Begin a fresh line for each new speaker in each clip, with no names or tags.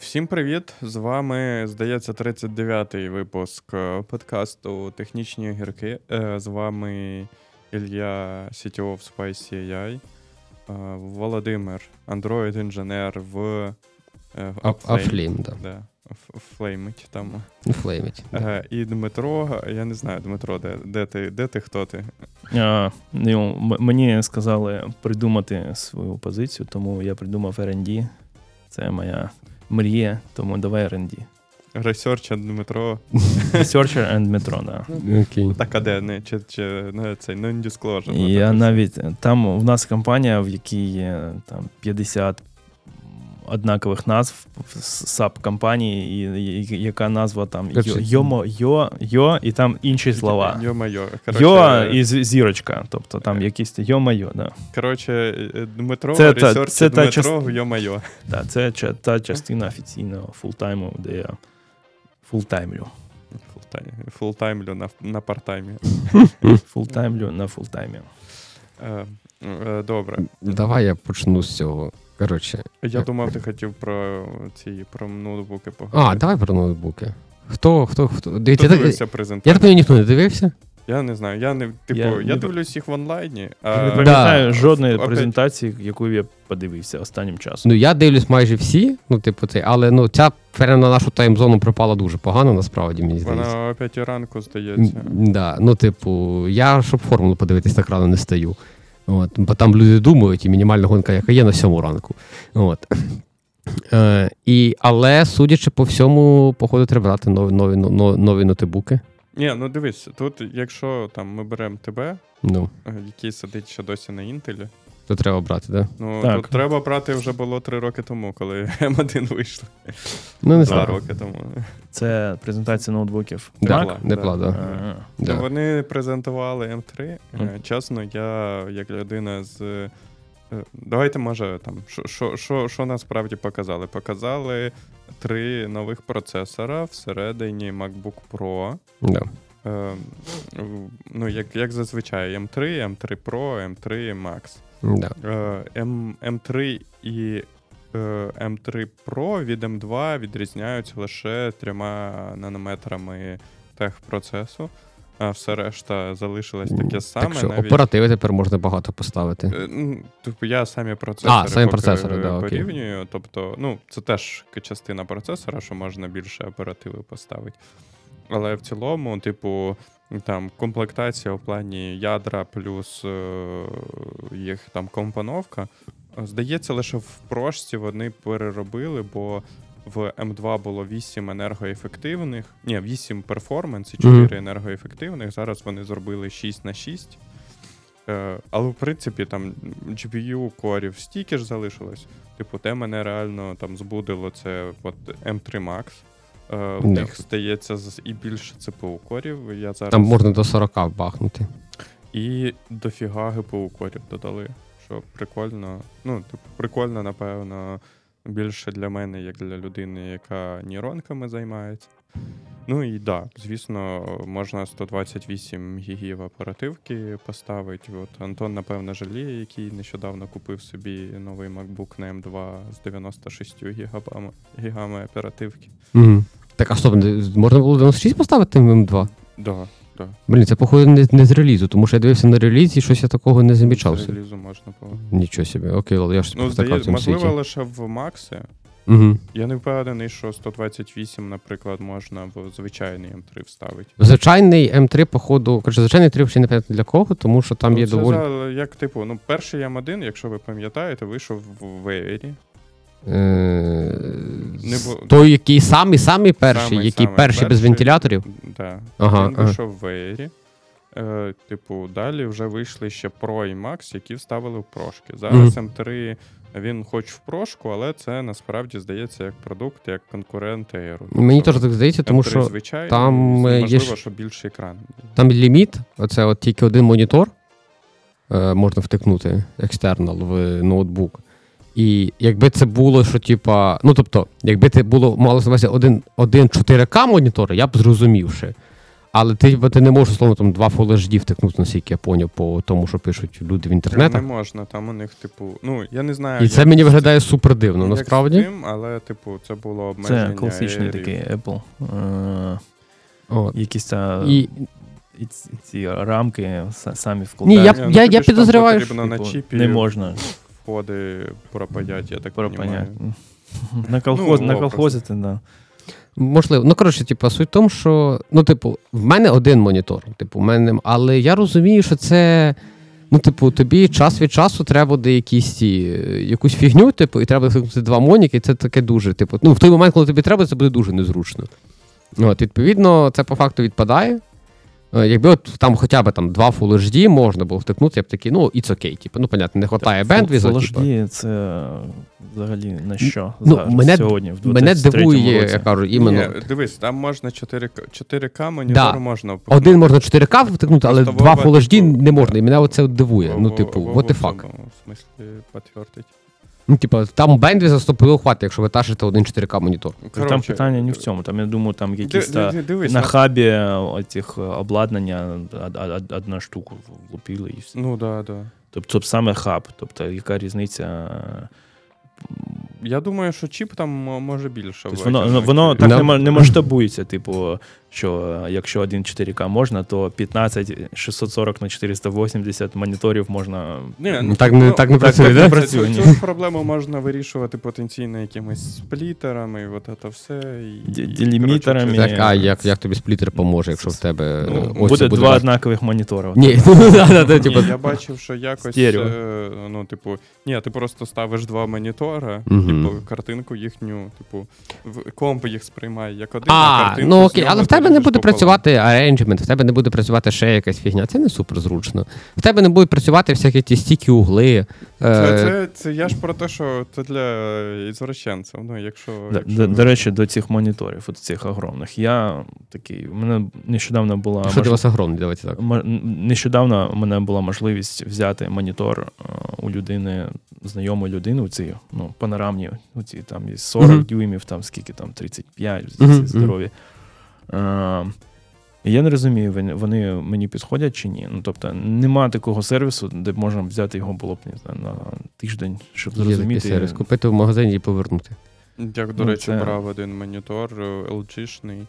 Всім привіт! З вами, здається, 39-й випуск е, подкасту Технічні огірки. Е, З вами Ілля CTO в Spicy AI, е, Володимир, Android-інженер в е, в Upflame.
Да.
Да, Флеймить там.
Ну, флеймить. да.
Е, І Дмитро, я не знаю, Дмитро, де, де ти, де ти, хто ти?
А, ну, мені сказали придумати свою позицію, тому я придумав R&D. Це моя мрія, тому давай R&D.
Research and Metro.
Researcher and Metro, да.
Окей.
Так, а де? Не, чи, чи не, цей non-disclosure?
Я навіть там в нас компанія, в якій є там 50 однакових назв саб компанії, і, і- яка назва там йо, йомо, йо, йо, і там інші слова.
Йо-майо.
Йо і зірочка, тобто там якісь йо-майо, да.
Коротше, е, Дмитро,
Це та- це
Дмитро,
част-
йо-майо.
Да, це та частина офіційного фултайму, де я фултаймлю.
Full-time, фултаймлю на, на партаймі.
Фултаймлю на фултаймі.
Е, е, добре.
Давай я почну з цього. Коротше.
Я думав, ти хотів про ці про ноутбуки поговорити.
А, давай про ноутбуки. Хто, хто, хто? Дивіться, я, так-
дивився
я
презентацію?
так понимаю, ніхто не дивився?
Я не знаю. Я не типу,
Я
я,
не-
дивлюсь їх в онлайні. А...
Я Не пам'ятаю жодної
опять-
презентації, яку я подивився останнім часом.
Ну, я дивлюсь майже всі, ну, типу, цей, але ну, ця прямо на нашу таймзону припала дуже погано, насправді, мені здається.
Вона о 5 ранку здається.
Да, ну, типу, я, щоб формулу подивитись, так рано не стаю. От, бо там люди думають, і мінімальна гонка, яка є на сьому ранку. От. Е, і, але, судячи по всьому, походу, треба брати нові, нові, нові, нові нотебуки.
Ні, ну дивись, тут, якщо там ми беремо тебе,
Ну,
е, який сидить ще досі на інтелі,
то треба брати. Да?
ну
Так.
то треба брати вже було 3 роки тому, коли М1 вийшли.
Ну, не
Два
знаю.
роки тому.
Це презентація ноутбуків.
Да?
Mac?
Депла, да.
Ага.
Да.
Ну, Вони презентували М3. Е,
Мгм.
Чесно, я як людина з. е, Давайте, може, там, що- що- що що насправді показали? Показали три нових процесора всередині MacBook Pro.
Да.
Е, ну, як, як зазвичай, М3, М3 Pro, М3 Max.
Да.
Е, М, М3 і е, М3 Pro від М2 відрізняються лише трьома нанометрами техпроцесу. А все решта залишилось таке саме.
так що
навіть,
оперативи тепер можна багато поставити.
Е, ну, Типу, я самі процесори,
А, самі
поки
процесори, да, окей.
порівнюю. Тобто, ну, це теж частина процесора, що можна більше оперативи поставити. Але в цілому, типу, там комплектація в плані ядра плюс е, їх там компоновка. Здається, лише в прошці вони переробили, бо в М2 було 8 енергоефективних, ні, 8 перформанс і 4 енергоефективних. Зараз вони зробили 6 на 6. Е, але в принципі там GPU корів стільки ж залишилось. Типу, те мене реально там збудило це от M3 Max. Е, в
Да.
них стається і більше ЦПУ корів. Я зараз
Там можна до 40 бахнути.
і дофіга ГПУ корів додали. Що прикольно. Ну, типу, прикольно, напевно, більше для мене, як для людини, яка нейронками займається. Ну і да, звісно, можна 128 гігів оперативки поставити. От Антон, напевно, жаліє, який нещодавно купив собі новий MacBook на M2 з 96 гігабами, гігами оперативки.
Угу. Так, а стоп, можна було 96 поставити М2?
Да, да.
Блін, це походу не, не з релізу, тому що я дивився на релізі і щось я такого не замічав.
З релізу можна було.
Нічого собі. Окей, ладно, я ж
Ну,
цьому
можливо,
світі.
лише в Максі.
Угу.
Я не впевнений, що 128, наприклад, можна в звичайний М3 вставити.
Звичайний М3, походу, коротше, звичайний 3 взагалі не пам'ятаю для кого, тому що там
ну,
є
це
доволі.
за, як типу, ну, перший М1, якщо ви пам'ятаєте, вийшов в Веєрі.
Е...
Не бу-
Той, який самий самий перший,
Самий-
який
самий
перший без вентиляторів.
Да.
Ага,
Він
ага.
вийшов в Веєрі. Е, типу, далі вже вийшли ще Pro і Max, які вставили в прошки. Зараз М3 він хоч в прошку, але це насправді здається як продукт, як конкурент Air.
Мені теж так здається, тому що
звичайний,
там, е, є
можливо, що більший екран.
там ліміт, оце от тільки один монітор е, можна втикнути екстернал в ноутбук. І якби це було, що типа, ну тобто, якби це було мало на увазі один, один 4К монітор, я б зрозумів. Але ти, бо ти не можеш, словно, там два Full HD втикнути, наскільки я поняв, по тому, що пишуть люди в
Не можна, там у них, типу, ну, я не знаю.
І це мені виглядає супер дивно, насправді.
тим, але, типу, це було обмеження.
Це класичний такий Apple. Е,
От.
Якісь та
І,
і ці, ці рамки са- самі
Ні,
вкладають.
я-
Ні, ну,
я
ж там
підозріваю,
на
Типу,
чіпі
не можна
входи пропадять, я так розумію.
На колхоз,
Ну,
на колхозити, да.
Можливо. Ну, коротше, типу, суть в тому, що, ну, типу, в мене один монітор, типу, в мене, але я розумію, що це. Ну, типу, тобі час від часу треба буде якісь ті, е, якусь фігню, типу, і треба вимкнути два моніки, і це таке дуже, типу, ну, в той момент, коли тобі треба, це буде дуже незручно. От, відповідно, це по факту відпадає. Е, Якби от там хоча б там два Full HD можна було втикнути, я б такий, ну, it's okay, типу, ну, понятно, не вистачає бендвізу.
Full
типу.
HD це взагалі на що
Ну,
зараз,
мене-
сьогодні, в
Мене дивує,
році?
я кажу, іменно.
Ні, дивись, там можна 4К, 4К монітор
Да.
можна впихнути.
Один можна 4К втикнути, але два Full HD
типу,
не можна. І мене оце дивує. Ну, типу, what the
в
fuck.
цьому смислі підтвердить.
Ну, типа, там бендвіза стопливо хватить, якщо ви ташите один 4К монітор.
там питання не в цьому. Там, я думаю, там якісь та,
ди- дивись,
на хабі цих обладнання од- од- одна штука влупили і все.
Ну да, да.
Тобто, тобто саме хаб. Тобто, яка різниця?
Я думаю, що чіп там може більше.
Тобто воно, воно так
Да.
не, не масштабується. Типу, що е, якщо один 4К можна, то 15 640 на 480 моніторів можна.
Ні,
Ну, так не- так не працює,
так
да?
не
Цю,
працює, ні.
цю проблему можна вирішувати потенційно якимись сплітерами, і от це все. І,
Так, а як, як тобі splitter поможе, якщо в тебе
Ну,
е, очі
буде
буде
два однакових монітори.
Ні, ну, типу,
я бачив, що якось. Е, Ну, типу, ні, ти просто ставиш два монітора,
Мгм.
типу, картинку їхню, типу, в- комп їх сприймає як один,
А,
картинку
ну окей, але в тебе не буде працювати arrangement, в тебе не буде працювати ще якась фігня. Це не супер зручно. В тебе не будуть працювати всякі ті sticky угли.
Це,
е,
це, це я ж про те, що це для ізвращенців. Ну, якщо,
До,
якщо...
до, до речі, до цих моніторів, от цих огромних. Я такий, у мене нещодавно була
Що для вас огромний, давайте так.
Нещодавно у мене була можливість взяти монітор е, у людини, знайомої людини, у ці, ну, панорамні, у ці там із 40
Мгм.
дюймів, там скільки там 35,
Мгм,
ці здорові. Е, я не розумію, вони- мені підходять чи ні. Ну, тобто, нема такого сервісу, де б можна взяти його було б не знаю, на тиждень, щоб
Є такий
зрозуміти.
сервіс. Купити в магазині і повернути.
Як, до
Ну,
речі,
це-
брав один монітор е, LG-шний.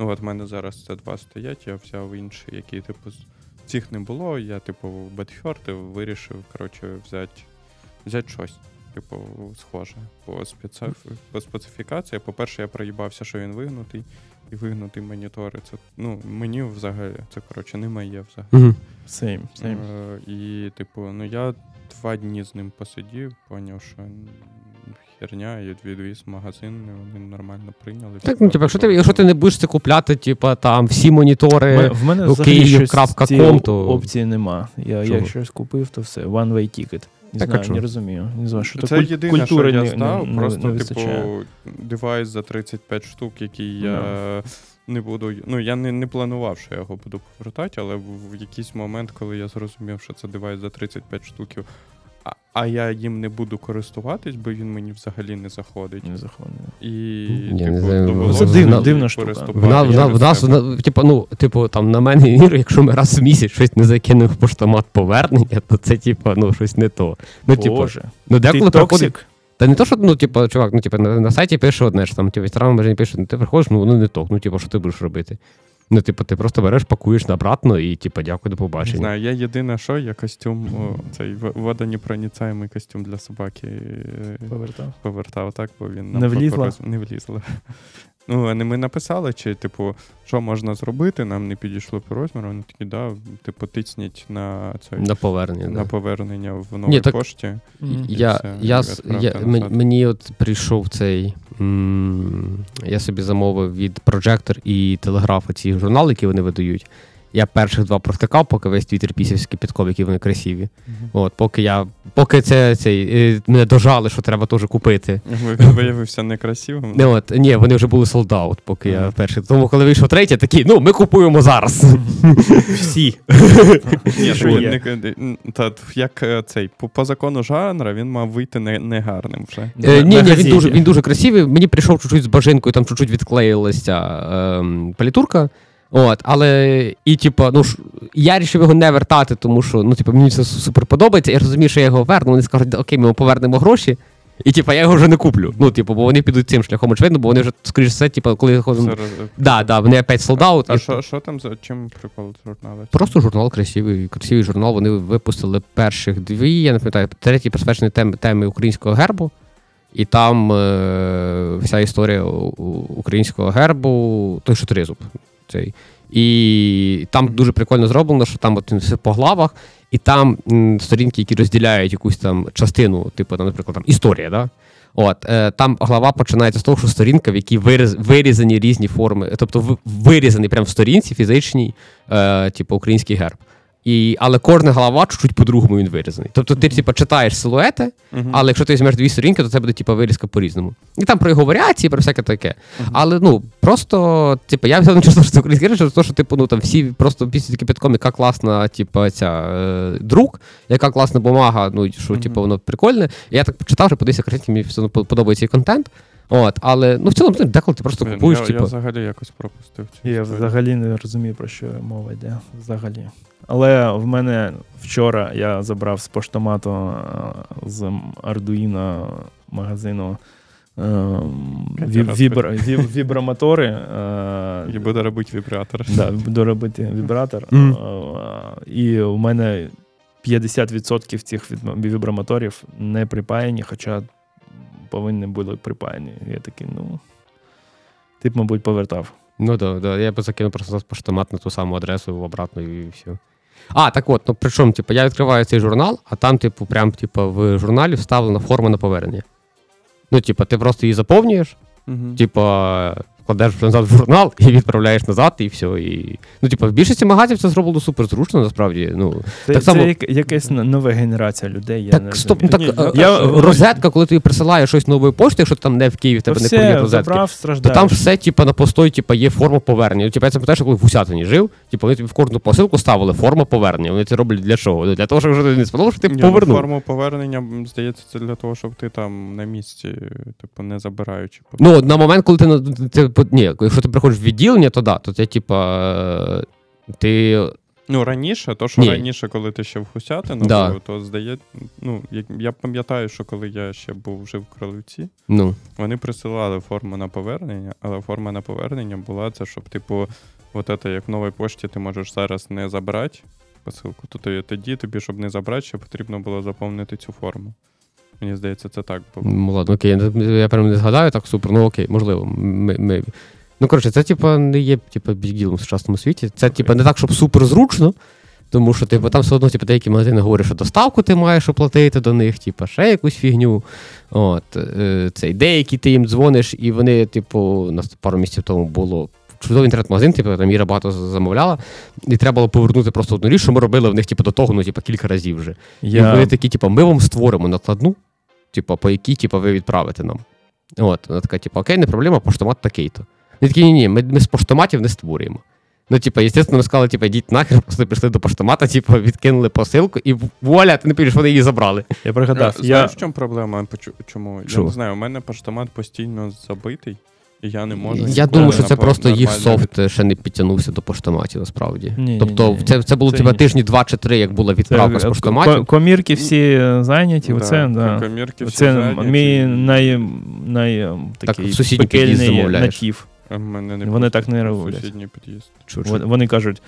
Ну, от в мене зараз це два стоять, я взяв інший, який, типу, цих не було. Я, типу, в Бетхьорти вирішив, коротше, взяти взяти щось, типу, схоже. По, специф... по специфікації. По-перше, я проїбався, що він вигнутий, і вигнутий монітори. Це, ну, мені взагалі, це, коротше, не моє взагалі.
Same, same.
Е, і, типу, ну я два дні з ним посидів, поняв, що херня, і відвіз магазин, вони нормально прийняли.
Так, ну, типу, якщо ти, якщо ти не будеш це купляти, типу, там всі
В
монітори.
мене- в мене
ну, Київ крапка
з цієї
ком, то-
опції нема. Я,
Чого?
я щось купив, то все. One way ticket. Не
Так,
знаю, не розумію. Не знаю, що
Це єдине,
культури
що я
не,
знав,
не,
просто,
не
типу, девайс за 35 штук, який
Ну.
я не буду. Ну, я не, не планував, що я його буду повертати, але в, в якийсь момент, коли я зрозумів, що це девайс за 35 штуків, а, я їм не буду користуватись, бо він мені взагалі не заходить.
Не заходить.
І
Я не
типу,
знаю,
довелося
це дивна-
мені
дивна штука.
В нас, в, нас,
через
в нас, нас, типу, ну, типу, там на мене Ір, якщо ми раз в місяць щось не закинемо в поштомат повернення, то це, типу, ну, щось не то. Ну, типу,
Боже.
ну,
Ти
деколи приходить.
токсик?
Та не то, що, ну, типу, чувак, ну, типу, на, на сайті пише одне ж там, типу, інстаграм мережі пише, ну, ти приходиш, ну, воно не ток, ну, типу, що ти будеш робити? Ну, типу, ти просто береш, пакуєш обратно і, типу, дякую, до побачення.
Не знаю, я єдине, що я костюм, о, цей водонепроницаємий костюм для собаки е,
Повертав.
повертав так, бо він
Не
нам
влізла?
роз- Не влізла. Ну, а не ми написали, чи, типу, що можна зробити, нам не підійшло по розміру. Вони такі, да, типу, тицніть на цей
На повернення.
на
да.
повернення в новій
Ні, так-
пошті.
Я,
все,
я, я, мені от прийшов цей. м, Я собі замовив від Projector і Телеграфа ці журнали, які вони видають. Я перших два провтикав, поки весь твіттер пісівський підков, які вони красиві. От, поки я. Поки це цей, е, мене дожали, що треба теж купити.
Він виявився некрасивим.
Не, от, ні, вони вже були солдаут, поки я перший. Тому коли вийшов третій, я такий, ну, ми купуємо зараз. Всі.
Ні,
Що
не- не- та, як е, цей, по, по закону жанра він мав вийти не, негарним вже.
Е, ні, ні, він дуже, він дуже красивий. Мені прийшов чуть-чуть з бажинкою, там чуть-чуть відклеїлася ем, палітурка. От, але і типу, ну ж я рішив його не вертати, тому що ну, типу, мені це супер подобається. Я розумію, що я його верну. Вони скажуть, окей, ми повернемо гроші. І типу, я його вже не куплю. Ну, типу, бо вони підуть цим шляхом очевидно, бо вони вже, скоріш все, типу, коли
Все
ходимо.
роз-
Да, да, вони опять солдаут.
А що, що там за чим прикол журналу?
Просто журнал красивий, красивий журнал. Вони випустили перших дві, я не пам'ятаю, третій присвячений тем, темі українського гербу. І там е, вся історія українського гербу, той що тризуб. Цей. І там дуже прикольно зроблено, що там от все по главах, і там сторінки, які розділяють якусь там частину, типу, там, наприклад, там історія, да? От, е, там глава починається з того, що сторінка, в якій виріз, вирізані різні форми, тобто вирізаний прямо в сторінці фізичній, е, типу, український герб. І, але кожна глава чуть-чуть по-другому він вирізаний. Тобто ти, типу, читаєш силуети, але якщо ти візьмеш дві сторінки, то це буде типу, вирізка по-різному. І там про його варіації, про всяке таке. Але ну просто, типу, я взяв не через що це український речі, те, що типу, ну там всі просто після кипятком, яка класна, типу, ця е, друк, яка класна бумага, ну що, типу, воно прикольне. І я так почитав, що подивився картинки, мені все одно подобається і контент. От, але ну в цілому деколи ти просто купуєш,
я,
типу.
я взагалі якось пропустив
Я взагалі не розумію, про що мова йде. Взагалі. Але в мене вчора я забрав з поштомату е, з Arduino магазину е, вібромотори. е,
І буде робити вібратор.
Буду робити вібратор. І у мене 50% цих вібромоторів не припаяні, хоча повинні були припаяні. Я такий, ну. Ти б, мабуть, повертав.
Ну да, да. Я би закинув просто поштомат на ту саму адресу обратно і все. А, так от, ну причому, типу, я відкриваю цей журнал, а там, типу, прям, типу, в журналі вставлена форма на повернення. Ну, типу, ти просто її заповнюєш,
угу.
типу, кладеш назад в журнал і відправляєш назад, і все. І... Ну, типу, в більшості магазинів це зроблено супер зручно, насправді. Ну,
Це,
Так
це як- якась нова генерація людей. Я
так,
не
стоп, ну,
розумію.
так,
Ні,
е,
я-
розетка, коли тобі присилає щось нової пошти, якщо ти там не в Києві, в
То
тебе не кур'єр розетки.
забрав,
То там все, типу, на постой, типу, є форма повернення. Ну, Типу, я це пам'ятаю, що коли в Гусятині жив, типу, вони тобі в кожну посилку ставили форма повернення. Вони це роблять для чого? Ну, Для того, щоб вже не сподобалося, що ти
Ні, ну,
повернув.
форму повернення, здається, це для того, щоб ти там на місці, типу, не забираючи.
Ну, на момент, коли ти на ти, ні, якщо ти приходиш в відділення, то да, то це, типа, е, ти.
Ну, раніше, то, що
Ні.
раніше, коли ти ще в Хусятину
Да.
був, то здається, ну, я пам'ятаю, що коли я ще був жив в Кролівці,
Ну,
вони присилали форму на повернення, але форма на повернення була це, щоб, типу, от це, як в новій пошті ти можеш зараз не забрати посилку, то тоді тобі, щоб не забрати, ще потрібно було заповнити цю форму. Мені здається, це так було.
ну, ладно, окей, я, не- я прям не згадаю так супер, ну окей, можливо. Ми, ми. Ну, коротше, це, типа, не є типа, бігділом в сучасному світі. Це, типа, не так, щоб супер зручно. Тому що, типу, там все одно типу, деякі магазини говорять, що доставку ти маєш оплатити до них, типу, ще якусь фігню. От, е, цей, деякі ти їм дзвониш, і вони, типу, у нас пару місяців тому було чудовий інтернет-магазин, типу, там Іра багато замовляла, і треба було повернути просто одну річ, що ми робили в них, типу, до того, ну, типу, кілька разів вже. І вони такі, типу, ми вам створимо накладну, типу, по якій, типу, ви відправите нам. От, вона така, типу, окей, не проблема, поштомат такий-то. Вони такі, ні, ні, ми, ми з поштоматів не створюємо. Ну, типу, естественно, ми сказали, типу, йдіть нахер, просто прийшли до поштомата, типу, відкинули посилку, і вуаля, ти не повіриш, вони її забрали.
Я пригадав,
Е,
я...
Знаєш, в чому проблема? Чому?
Що?
Я не знаю, у мене поштомат постійно забитий, я не можу.
Я думаю, що це просто їх софт ще не підтягнувся до поштоматів, насправді.
Ні, ні,
тобто,
ні.
це, це було
Це
типу, тижні два чи три, як була
Це,
відправка з
е,
поштоматів.
ко- Комірки всі е, зайняті,
Да,
оце, да.
комірки всі
Це
зайняті.
мій най, най, е, такий
в сусідній
пекельний натів.
А мене не
Вони так не роблять.
Сусідній під'їзд.
Вони кажуть,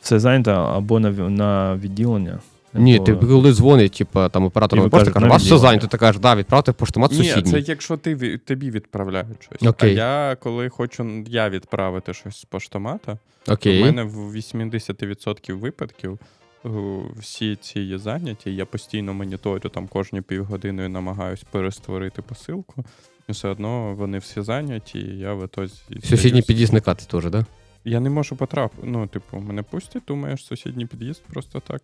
все зайнято або на, на відділення.
Ні, ти коли дзвонить, типу, там оператор пошти, каже, у вас все зайнято, ти кажеш, да, відправте в поштомат
Ні,
сусідній.
це якщо ти тобі відправляють щось.
Окей.
А я коли хочу я відправити щось з поштомата,
Окей.
У мене в 80% випадків е, всі ці є зайняті. Я постійно моніторю там кожні півгодини і намагаюсь перестворити посилку. І все одно вони всі зайняті, і я в ітозі
Сусідній під'їзд не кати теж, да?
Я не можу потрапити. Ну, типу, мене пустять, думаєш, сусідній під'їзд просто так.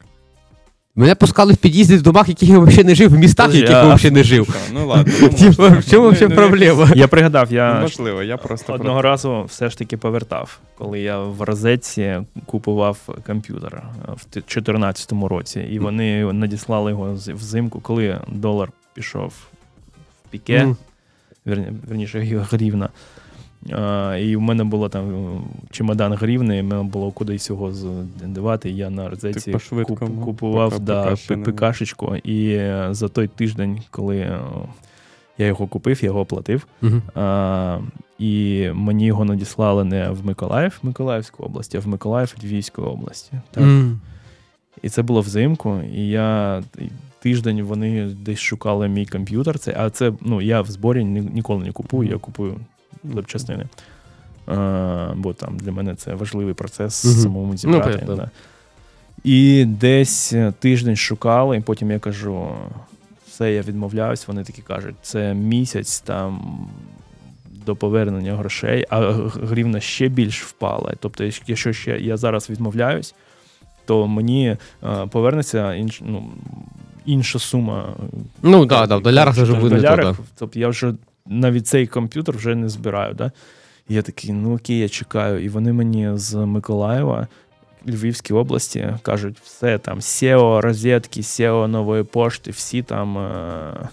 Мене пускали в під'їзди в домах, яких я взагалі не жив, в містах, в
Подожди,
яких
а-
я взагалі не жив.
Ну ладно. ну,
Типа,
можливо.
в чому
Ну,
взагалі
ну,
проблема?
Я пригадав,
Ну,
я
можливо, я просто
одного разу все ж таки повертав, коли я в розетці купував комп'ютер е, в 2014 році, і вони надіслали його з- взимку, коли долар пішов в піке,
М.
верні, верніше гривна. А, і в мене було там е, чемодан грівни, і мене було кудись його здавати. Я на розетці куп- купував да, ПКшечку. І е, за той тиждень, коли е, я його купив, я його оплатив.
Мгм.
А, і мені його надіслали не в Миколаїв, Миколаївську область, а в Миколаїв Львівської області. Так.
М.
І це було взимку, і я тиждень вони десь шукали мій комп'ютер. Це, а це ну, я в зборі ні- ніколи не купую, я купую запчастини. А, бо там для мене це важливий процес
Мгм.
самому
Ну,
зібрати.
понятно.
да. І десь е, тиждень шукали, і потім я кажу: все, я відмовляюсь. Вони такі кажуть, це місяць там до повернення грошей, а гривна ще більш впала. Тобто, якщо ще я зараз відмовляюсь, то мені е, повернеться інш, ну, інша сума.
Ну так, да, в долярах вже буде да.
Тобто я вже навіть цей комп'ютер вже не збираю. Да? І я такий, ну окей, я чекаю. І вони мені з Миколаєва, Львівській області, кажуть, все там SEO, розетки, SEO нової пошти, всі там. Е-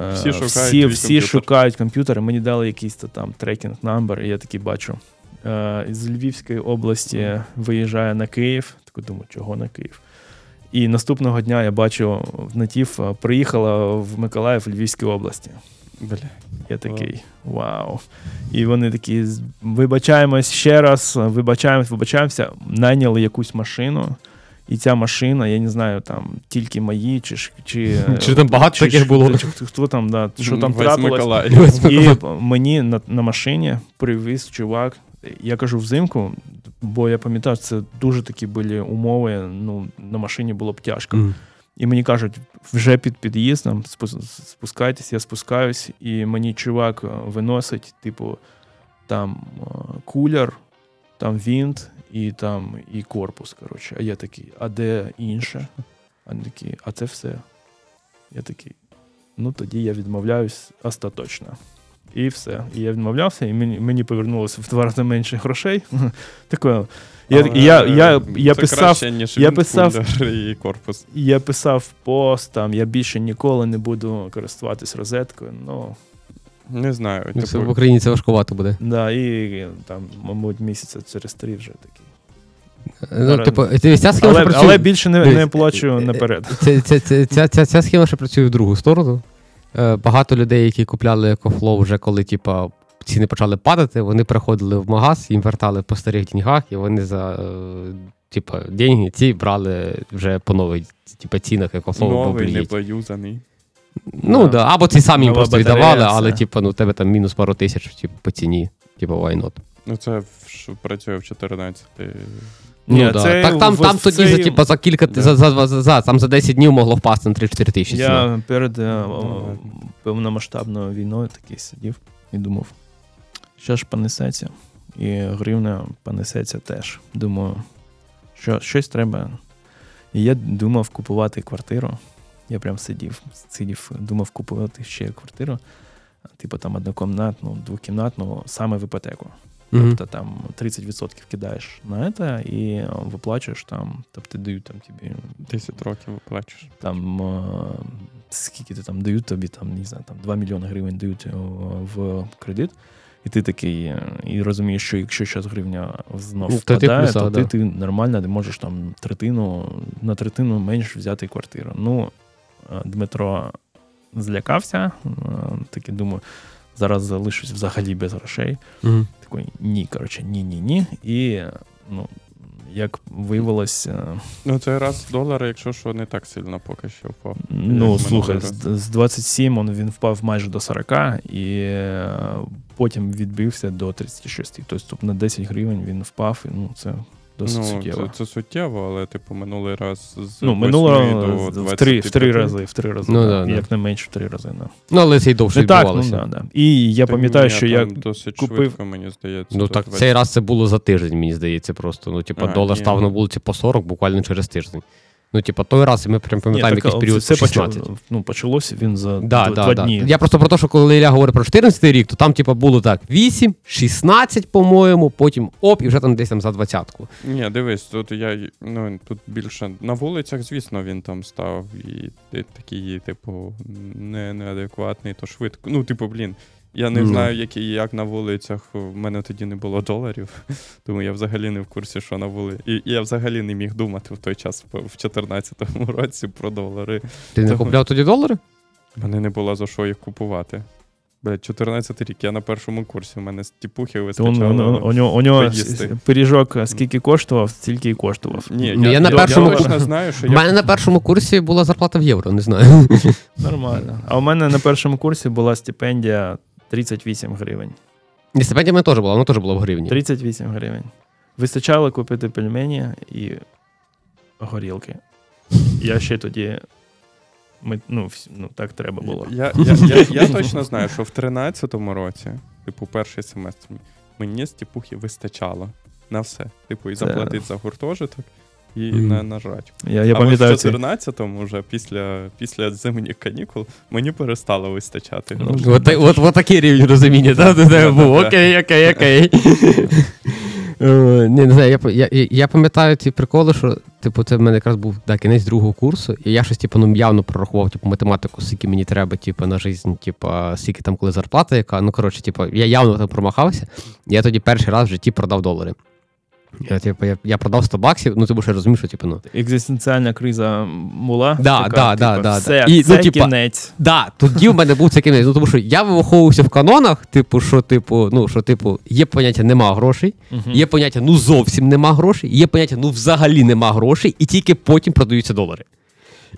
е,
Всі шукають
всі, всі
комп'ютер.
шукають комп'ютери. Мені дали якийсь там трекінг номер, і я такий бачу. Е, з Львівської області виїжджає на Київ. Такий думаю, чого на Київ? І наступного дня я бачу в натів е, приїхала в Миколаїв Львівській області.
Бля.
Я такий вау. І вони такі: «З- вибачаємось ще раз, вибачаємось, вибачаємося, найняли якусь машину. І ця машина, я не знаю, там тільки мої, чи чи,
Чи там багато таких
ж-
було?
чи хто, там, да, що там трапилось. І мені на, на машині привіз чувак. Я кажу взимку, бо я пам'ятаю, це дуже такі були умови. Ну, на машині було б тяжко. І мені кажуть, вже під під'їздом спускайтесь, я спускаюсь, і мені чувак е, виносить, типу, там е, кулер, там вінт і там і корпус. Коротше. А я такий, а де інше? А вони такі, а це все. Я такий. Ну тоді я відмовляюсь остаточно. І все. І я відмовлявся, і мені, мені повернулося в два рази менше грошей. Такое. Я,
Але
я, я, я,
це
писав,
краще, ніж
я писав-
і корпус.
я писав пост, там, я більше ніколи не буду користуватись розеткою. Ну,
Не знаю.
Ну, це в
Типу,
Україні це важкувато буде.
да, і там, мабуть, місяця через три вже такий.
Ну,
Але-
типу, ця схема,
Але,
працює...
але більше не, не плачу
е, е,
наперед.
Це, ця, ця, ця схема ще працює в другу сторону. Е, багато людей, які купляли EcoFlow вже коли типа, ціни почали падати, вони приходили в магаз, їм вертали по старих деньгах, і вони за е, типа, деньги ці брали вже по нових типа, цінах EcoFlow
новий,
не...
поюзаний.
Ну
Да.
да. або ці самі їм просто віддавали, але типа, ну, тебе там мінус пару тисяч типу, по ціні. Типу, why not?
Ну, це в- працює в 14.
Ні,
ну, да.
це
так там,
в-
там тоді
цей-
за, типа, за кілька
Да.
за, за, за, за, за, там за 10 днів могло впасти на 3-4 тисячі. ціна.
Я перед е, о, повномасштабною війною такий сидів і думав, що ж понесеться. І гривня понесеться теж. Думаю, що щось треба. І я думав купувати квартиру. Я прям сидів, сидів, думав купувати ще квартиру, типу там однокімнатну, двокімнатну, саме в іпотеку. Тобто там 30% кидаєш на це і е, виплачуєш там, тобто дають там тобі
10 років виплачеш.
там е, скільки ти там дають тобі, там, не знаю, там 2 мільйони гривень дають е, в кредит, і ти такий, і розумієш, що якщо зараз гривня знов
Ну,
впадає,
плюса,
то
да.
ти, ти нормально ти можеш там третину, на третину менш взяти квартиру. Ну, Дмитро злякався, такий думаю, зараз залишусь взагалі без грошей.
Мгм.
Такий, ні, коротше, ні, ні, ні. І ну, як виявилось, е,
Ну, цей раз долар, якщо що, не так сильно поки що впав.
Ну, слухай, з, з 27 он, він впав майже до 40 і е, потім відбився до 36. Тобто на 10 гривень він впав, і ну, це досить
Ну,
суттєво.
це, це суттєво, але типу минулий раз з
Ну, минулого
до
в три, в три рази, в три рази,
Ну,
да,
да, да.
як не менше в три рази. Да.
Ну, але це й довше
Не так, ну,
відбувалося.
да, да. І я
Та
пам'ятаю, що я
досить
купив-
швидко, мені здається.
Ну так,
20.
цей раз це було за тиждень, мені здається, просто. Ну, типа, долар став на вулиці по 40 буквально через тиждень. Ну, типа, той раз і ми прям пам'ятаємо
Ні, так,
якийсь період
це
по 16.
почало, ну, почалося він за
Да,
два,
да,
два
да.
дні.
Я просто про те, що коли Ілля говорить про 14 рік, то там, типа, було так: 8, 16, по-моєму, потім оп, і вже там десь там за 20-ку.
Ні, дивись, тут я ну тут більше на вулицях, звісно, він там став і ти такий, типу, не, неадекватний, то швидко. Ну, типу, блін. Я не
Ну.
знаю, як, як на вулицях. У мене тоді не було доларів, тому я взагалі не в курсі, що на вулиці. І я взагалі не міг думати в той час, в 2014 році, про долари.
Ти не
Тому-
купляв тоді долари?
У мене не було за що їх купувати. Блядь, 14 рік, я на першому курсі, у мене стіпухи вистачало.
он, он, у нього, у нього пиріжок скільки коштував, стільки і коштував.
Ні,
Ну,
я,
я на
я,
першому
я точно знаю, що
У
я
мене на першому курсі була зарплата в євро, не знаю.
Нормально. А у мене на першому курсі була стипендія 38 гривень.
І стипендія мене теж була, вона теж була в гривні.
38 гривень. Вистачало купити пельмені і горілки. Я ще тоді. Ми, ну, вс- ну, так треба було.
Я, я, я, я точно знаю, що в 13-му році, типу, перший семестр, мені стіпухи вистачало на все. Типу, і
Це-
заплатити за гуртожиток, і
Мгм.
на, на жрачку.
Я, я
а
пам'ятаю
в
ці.
14-му, вже після, після зимніх канікул, мені перестало вистачати.
Ну.
От, от, от такий рівень розуміння, так? Окей, окей, окей. Е, Ні, не знаю, я, я, я- я пам'ятаю ці приколи, що типу, це в мене якраз був да, кінець другого курсу, і я щось типу, ну, явно прорахував типу, математику, скільки мені треба, типу, на життя, типу, скільки там коли зарплата, яка. Ну, коротше, типу, я явно там промахався. Я тоді перший раз в житті продав долари. Я, типу, я, я продав 100 баксів, ну тому що я розумію, що типу, ну.
Екзистенціальна криза була.
Да,
така,
да,
типу,
да,
все,
да. І, ну,
це
типа,
кінець.
Да, тоді в мене був цей кінець. Ну, тому що я виховувався в канонах, типу, що, типу, ну, що, типу, є поняття нема грошей, є поняття ну зовсім нема грошей, є поняття ну взагалі нема грошей, і тільки потім продаються долари.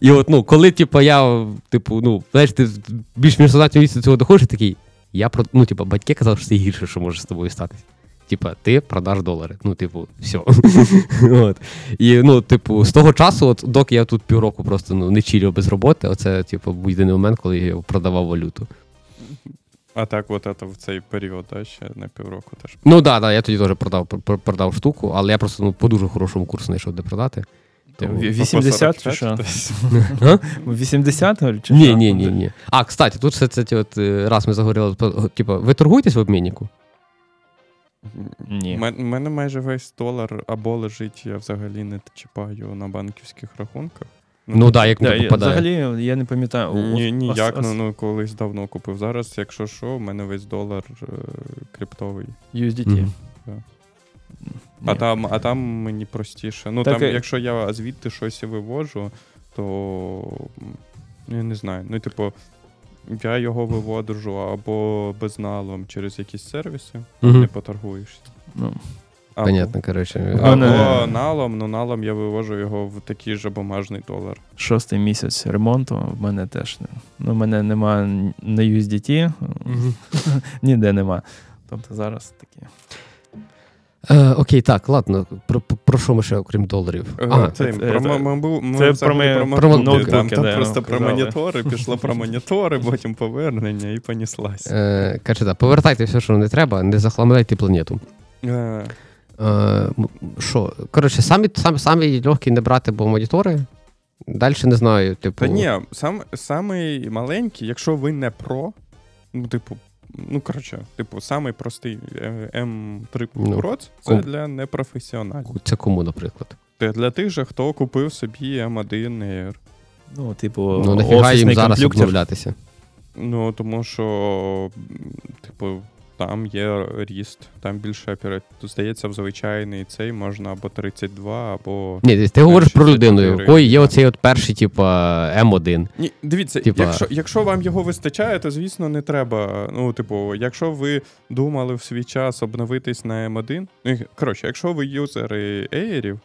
І от, ну, коли, типу, я, типу, ну, знаєш, ти більш-менш сознательно до цього доходиш, і такий, я ну, типу, батьки казали, що це гірше, що може з тобою статись. Типа, ти продаш долари. Ну, типу, все. от. І, ну, типу, з того часу, от, доки я тут півроку просто ну, не чілів без роботи, оце, типу, був єдиний момент, коли я продавав валюту.
А так, от це в цей період, да, ще на півроку теж.
Ну так, да, да, я тоді теж продав, продав штуку, але я просто ну, по дуже хорошому курсу знайшов, де продати. Тому-
80 чи що? 80 говорю, чи
Ні,
що?
ні, ні, ні. А, кстати, тут все це от, е, раз ми заговорили, типу, ви торгуєтесь в обміннику?
Ні.
У мен- мене майже весь долар або лежить, я взагалі не чіпаю на банківських рахунках.
Ну так, да, як не
я,
попадає.
взагалі, я не пам'ятаю.
Ні, ніяк, ну, ну колись давно купив. Зараз, якщо що, в мене весь долар е, криптовий.
USDT.
Мгм.
А
Ні.
там, а там мені простіше. Ну
Так,
там, якщо я звідти щось вивожу, то я не знаю. Ну, типу, я його виводжу або безналом через якісь сервіси,
Мгм.
не поторгуєшся.
Ну,
Або,
Понятно, коротше.
або
мене-
налом, ну налом я вивожу його в такий же бумажний долар.
шостий місяць ремонту в мене теж не. Ну, в мене нема на USDT, ніде нема. Тобто зараз такі.
Е, окей, так, ладно. Про, про що ми ще, окрім доларів?
Е, це, про, ноутбуки, там, там
да,
просто про монітори, пішло про монітори, потім повернення і поніслась.
Е, каже, так, повертайте все, що не треба, не захламляйте планету.
Е,
Е, Що? Коротше, самі, самі, самі легкі не брати, бо монітори. Далі не знаю, типу.
Та ні, сам, самий маленький, якщо ви не про, ну, типу, ну, коротше, типу, самий простий е, М3
Ну,
це
ком-
для непрофесіоналів.
Це кому, наприклад?
Це для тих же, хто купив собі M1 Air.
Ну, типу,
Ну, нафіга їм зараз
комплюктор.
обновлятися.
Ну, тому що, типу, там є ріст, там більше оперативно. Здається, в звичайний цей можна або 32, або.
Ні, ти говориш про людину, у якої є оцей от перший, типу, М1.
Ні, дивіться,
Типа-
якщо, якщо вам його вистачає, то звісно не треба. Ну, типу, якщо ви думали в свій час обновитись на М1. Ну, коротше, якщо ви юзери Airів,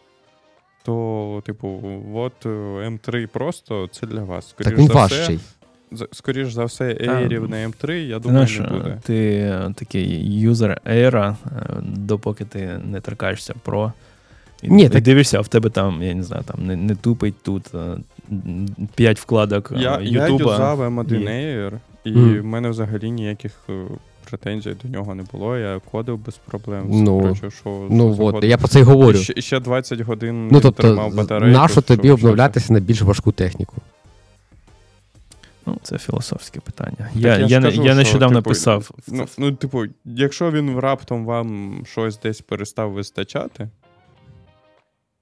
то, типу, от е, М3 просто це для вас. Скоріш
Так він
за
важчий.
Все, скоріш за все, Airів на М3, я думаю,
Знаєш,
не буде.
ти е, такий юзер Air, е, допоки ти не торкаєшся Pro. І,
Ні,
і
так-
дивишся, а в тебе там, я не знаю, там не, не тупить тут 5 вкладок е,
Я, я юзав М1
Є.
Air, і
Мгм.
в мене взагалі ніяких претензій до нього не було. Я кодив без проблем.
Ну,
що,
Ну от, я про це й говорю.
Ще, ще 20 годин
Ну тобто,
тримав батарейку.
нащо тобі обновлятися на більш важку техніку?
Ну, це філософське питання. Я,
я
я,
ж
не-
кажу,
я
що,
нещодавно
типу,
писав.
Ну, ну, типу, якщо він раптом вам щось десь перестав вистачати,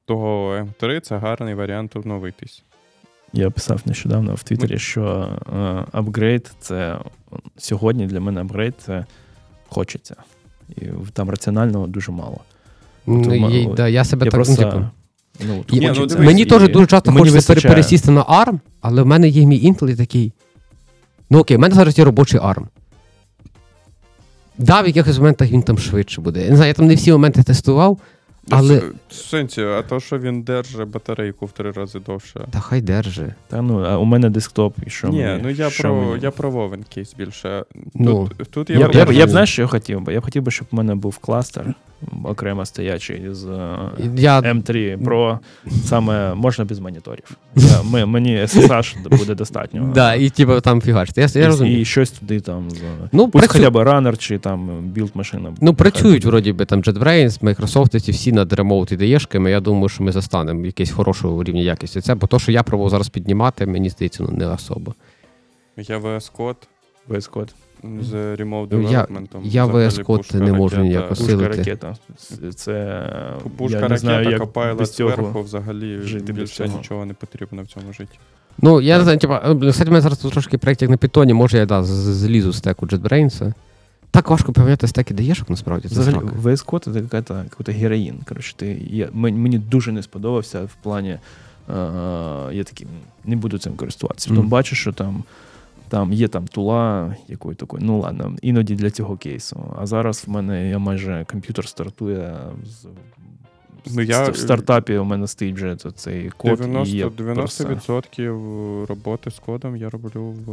то М3 це гарний варіант обновитись.
Я писав нещодавно в Твіттері, що е, апгрейд це сьогодні для мене апгрейд це хочеться. І там раціонального дуже мало.
Ну,
Тому,
є- да, я себе
Я
так
просто,
ну, типу, Ні,
ну, дивись,
Мені
і
теж дуже часто
мені
хочеться пере- пересісти на ARM, але в мене є мій Intel і такий. Ну окей, в мене зараз є робочий ARM. Да, в якихось моментах він там швидше буде. Я не знаю, я там не всі моменти тестував, Але-
сенсі, а то, що він держить батарейку в три рази довше.
та хай держи.
Та ну, а у мене десктоп, і що
Ні,
мені?
ну я
що
про
мені?
я про Вовен кейс більше.
Ну,
тут, тут
Я, б- я, б- я б знаєш, що я хотів би? Я б хотів би, щоб в мене був кластер окремо стоячий з е,
Я,
M3 Pro, саме можна без моніторів. Я, ми, мені SSH буде достатньо.
да, і типу там фігачити. Я, я
і, і щось туди там.
Ну,
Пусть
працю-
хоча б ранер чи там білд машина.
Ну, працюють, вроді би, там JetBrains, Microsoft, ці всі над ремоут ідеєшками. Я думаю, що ми застанемо якийсь хорошого рівня якості. Це, бо то, що я пробував зараз піднімати, мені здається, ну не особо.
Я VS Code
VS Code.
з Remote
Ну, я-
Development.
я VS Code не можу
ракета.
ніяк
Пушка
Посилити.
ракета. Це-
Пушка
я не знаю, без цього.
зверху взагалі
жити
більше
цього.
нічого не потрібно в цьому житті.
Ну, я не знаю, типа, е, кстати, у мене зараз трошки проєкт як на питоні, може я да, злізу з стеку JetBrains. Так важко пам'ятати стеки даєшок, насправді. Це
Взагалі,
срака.
VS Code це якась якийсь героїн. Коротше, ти, я, мені дуже не сподобався в плані. Е, я такий, не буду цим користуватися. Потім бачу, що там, там є там тула, якої такої, ну ладно, іноді для цього кейсу. А зараз в мене я майже комп'ютер стартує з.
Ну, я-
в стартапі у мене стоїть вже цей код.
90,
і я
90% роботи з кодом я роблю в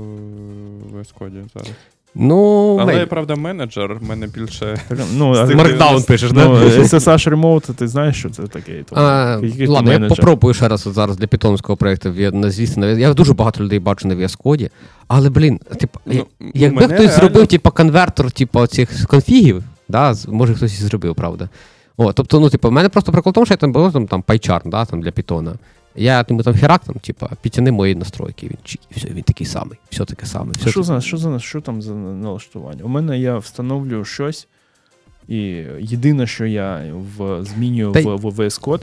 VS Code зараз.
Ну,
Але,
мей-
правда, менеджер в мене більше.
ну,
Markdown пишеш,
ну,
да?
SSH Remote, ти знаєш, що це таке? Тому,
А,
який
ладно, я
менеджер?
попробую ще раз от зараз для питомського проєкту. Я, на- звісно, на- я дуже багато людей бачу на VS Code, але, блін, типу,
Ну,
якби
мене
хтось
реально-
зробив, типу, конвертор, типу, цих конфігів, да, з- може хтось і зробив, правда. О, тобто, ну, типу, в мене просто прикол в тому, що я там було там, там PyCharm, да, там для Python. Я йому там херак, там, типу, підтяни мої настройки, він чик, і все, він такий самий, все таке саме. Все
Що
таке-
за що за що там за налаштування? У мене я встановлюю щось, і єдине, що я в змінюю
Та
в, в VS Code,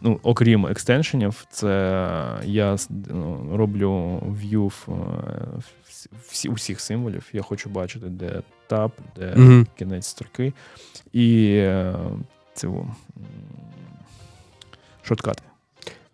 ну, окрім екстеншенів, це я ну, роблю view е, всі, усіх символів. Я хочу бачити, де tab, де
Мгм.
кінець строки. І е, цього, шоткати.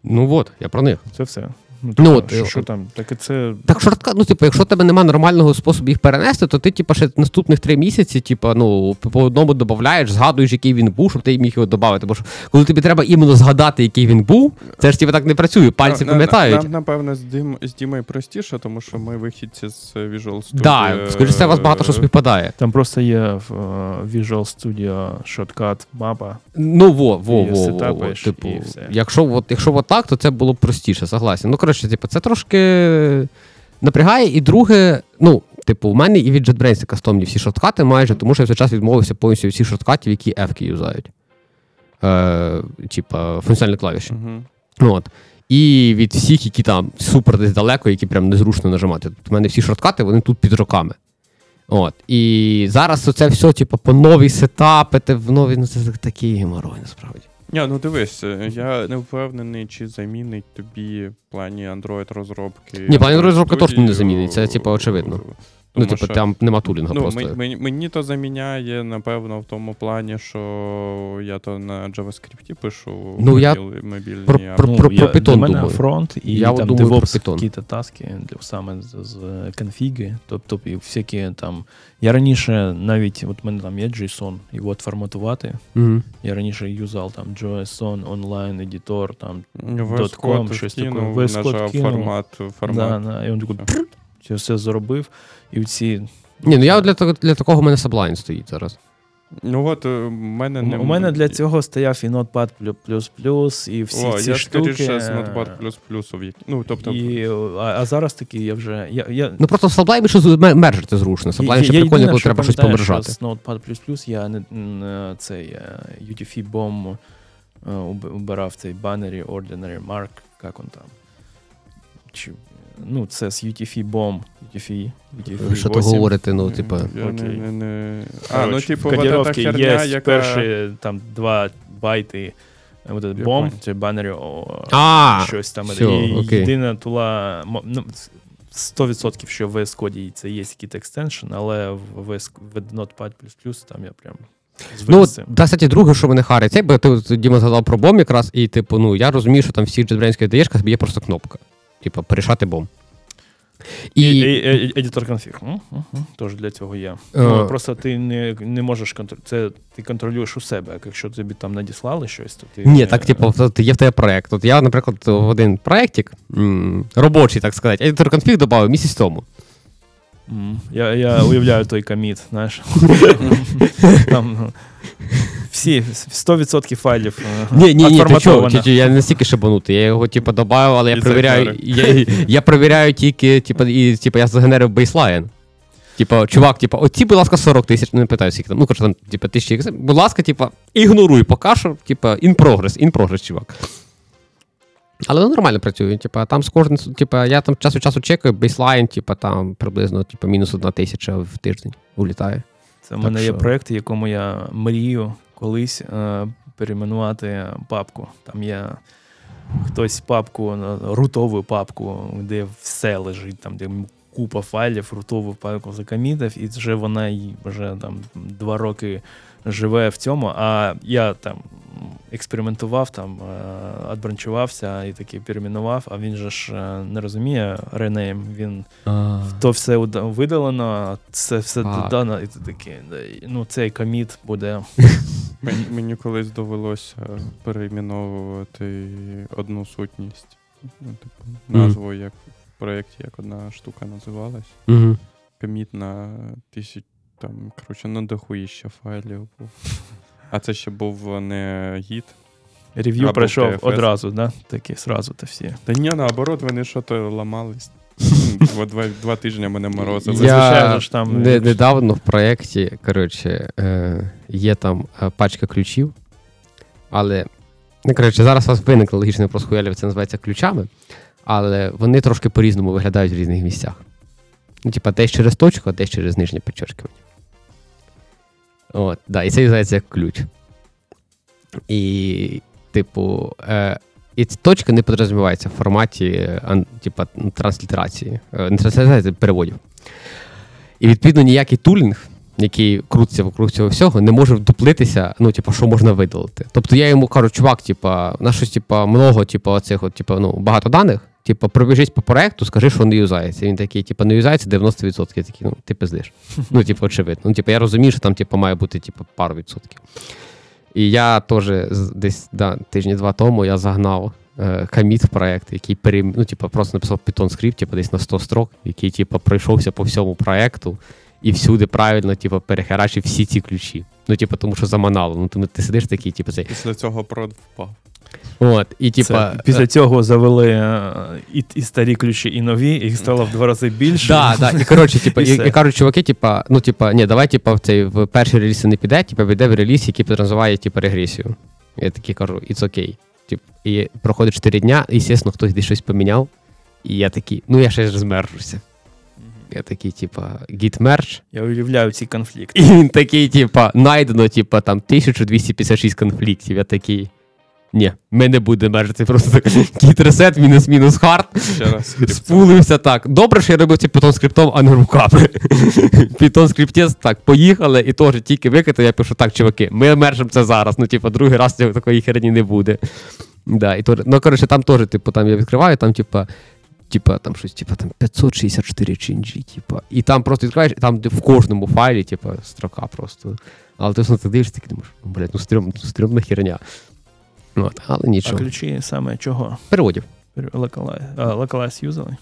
Ну от, я про них.
Це все. Ну,
Ну,
тобто,
от,
що,
е,
що там? Так і це
Так шортка, ну, типу, якщо в тебе немає нормального способу їх перенести, то ти, типу, ще наступних три місяці, типу, ну, по одному додаєш, згадуєш, який він був, щоб ти міг його додати. Бо що, коли тобі треба іменно згадати, який він був, це ж типу так не працює, пальці
На- на-
пам'ятають.
Нам, напевно, з, Дім, з Дімою простіше, тому що ми вихідці з Visual Studio.
Так, скоріше все, у вас багато що співпадає.
Там просто є в е, Visual Studio shortcut мапа.
Ну, во, во,
І
во, во, во.
сетапиш,
Типу,
і все.
якщо от, якщо от так, то це було б простіше, согласен. Ну, коротше, типу, це трошки напрягає. І друге, ну, типу, в мене і від JetBrains кастомні всі шорткати майже, тому що я в цей час відмовився повністю від всіх шорткатів, які F-ки юзають. Е, типа, функціональні клавіші.
Угу.
От. І від всіх, які там супер десь далеко, які прям незручно нажимати. Тут в мене всі шорткати, вони тут під руками. От. І зараз це все, типу, по новій сетапити, в нові, ну це такий геморой, насправді.
Ні, ну дивись, е, я не впевнений, чи замінить тобі в плані Android розробки.
Ні, плані
Android
розробки точно не замінить, це, типу, очевидно. Ну,
тому
типу,
що-
там нема тулінга
Ну,
просто.
мені, мені, мені то заміняє, напевно, в тому плані, що я то на JavaScript пишу
Ну, я
мобільні
про-
апи.
про- про
я,
Python
для мене фронт і
Я
там
думаю про
DevOps якісь таски для саме з, з конфіги. Тобто і всякі там. Я раніше навіть, от в мене там є JSON, от форматувати.
Мгм.
Я раніше юзав там JSON, онлайн, едітор, там .com, щось таке.
Нажав
кинув.
формат, формат.
Да, да, і він такий
Все.
все зробив. І ці
Ні, ну я для, того- для такого в мене Sublime стоїть зараз.
Ну от е, в мене не
У мене для цього стояв і Notepad++, і всі
О,
ці
я
штуки.
скоріше з Notepad++. Ну, тобто,
І, а, а зараз такі я вже. Я, я,
Ну просто в Sublime ще мержити зручно. Sublime ще прикольно, коли треба щось помержати.
З Notepad++ я не, не цей е, UTF bomb е, убирав цей банері Ordinary Mark, як он там. Чи, ну, це з UTF bomb, UTF, UTF
Що то
8.
говорити, ну, типу.
не, не, не... А, ну, типу,
в
вот эта
кодировці
херня,
є
яка...
перші там 2 байти от этот бомб,
понял.
чи банері,
А,
щось там.
всьо,
і
окей.
єдина тула, ну, 100% що в VS Code це є якийсь екстеншн, але в VS в Notepad++ там я прям
Ну, та, кстати, друге, що мене харить, це, бо ти Діма згадав про бом якраз, і, типу, ну, я розумію, що там всі JetBrains даєш, тобі є просто кнопка. Типу, порішати бом.
І,
І,
і, і- едітор конфіг. Тож для цього є.
Е.
Ну, просто ти не, не можеш контролювати. Це ти контролюєш у себе. Якщо тобі там надіслали щось, то ти.
Ні, так, типу, є в тебе проект. От я, наприклад, в один проєктик, робочий, так сказати, editor конфіг додав місяць тому.
Я, я уявляю той коміт, знаєш. Там ну, всі 100% файлів. е,
Ні, ні, ні, ти чого, я не настільки шибанутий, я його, типу, додав, але я перевіряю, я, я перевіряю тільки, типу, і, типу, я загенерив бейслайн. Типа, чувак, типу, оці, будь ласка, 40 тисяч, ну, не питаю, скільки там, ну, коротше, там, типу, тисячі, будь ласка, типу, ігноруй поки що, типу, in progress, in progress, чувак. Але воно нормально працює. Типа, там з кожним, типа, я там час від часу чекаю, бейслайн, типа, там приблизно типа, мінус одна тисяча в тиждень улітає.
Це в мене є проєкт, якому я мрію колись е, перейменувати папку. Там є хтось папку, е, рутову папку, де все лежить, там, де купа файлів, рутову папку закомітив, і вже вона вже там два роки живе в цьому. А я там експериментував, там е, адбранчувався і таки перейменував, а він же ж е, не розуміє ренейм, він то все видалено, це все
Так.
додано, і ти такий, ну цей коміт буде.
Мені, мені колись довелося перейменовувати одну сутність. Ну, типу, назву, як в проєкті, як одна штука називалась.
Угу.
Коміт на тисяч, там, коротше, на дохуїща файлів був. А це ще був не гід.
Рев'ю пройшов
TFS.
одразу, да? Такі сразу то всі.
Та ні, наоборот, вони що-то ламались. Два, два тижні мене морозили.
Я- ж там,
не, недавно в проєкті, коротше, е, є там е, пачка ключів, але, ну, коротше, зараз у вас виникло логічний вопрос, це називається ключами, але вони трошки по-різному виглядають в різних місцях. Ну, типа, десь через точку, а десь через нижнє підчеркування. От, да, і це називається як ключ. І, типу, е, і ці точки не підрозуміваються в форматі е, ан, типа, ну, транслітерації, е, не транслітерації, переводів. І відповідно ніякий тулінг, який крутиться вокруг цього всього, не може вдуплитися, ну, типу, що можна видалити. Тобто я йому кажу, чувак, типа, на щось, типа, много, типа, оцих, от, типа, ну, багато даних, типа, пробіжись по проекту, скажи, що не юзається. Він такий, типа, не юзається 90%. Я такий, ну, ти пиздиш. Ну, типу, очевидно. Ну, типу, я розумію, що там, типу, має бути, типу, пару відсотків. І я теж десь да, тижні-два тому я загнав е, коміт в проект, який перем... ну, типу, просто написав Python скрипт, типу, десь на 100 строк, який типу, пройшовся по всьому проекту і всюди правильно типу, перехерачив всі ці ключі. Ну, типу, тому що заманало. Ну, тому ти сидиш такий, типу, цей.
Після цього прод впав.
От, і
Це, після цього завели е, і, і старі ключі, і нові, і їх стало в два рази більше.
Да, да. І коротше, типу,
І
і, і кажуть, чуваки, типа, ну, типа, ні, давай, типа, в цей в перший реліз не піде, типа, вийде в реліз, який підразуміває, типа, регресію. Я такий кажу, it's okay. Тип, і проходить 4 дня, і, звісно, хтось десь щось поміняв. І я такий, ну я ще ж змержуся. Я такий, типа, git merge.
Я уявляю ці конфлікти.
І він такий, типа, найдено, типа, там 1256 конфліктів. Я такий. Ні, ми не будемо мержити, просто так, git reset, мінус мінус
hard.
Спулився так. Добре, що я робив це Python скриптом, а не руками. Python скриптець, так, поїхали, і теж тільки викидав, я пишу, так, чуваки, ми мержимо це зараз. Ну, типу, другий раз цього такої херні не буде. Да, і то, ну, коротше, там теж, типу, там я відкриваю, там, типу, Типа там щось, типа там 564 чейнджі, типа. І там просто відкриваєш, і там в кожному файлі, типа, строка просто. Але ти все дивишся, ти думаєш, ну, блядь, ну стрьом, ну, стрьомна херня. От, але
А ключі саме чого?
Переводів.
Localize юзали?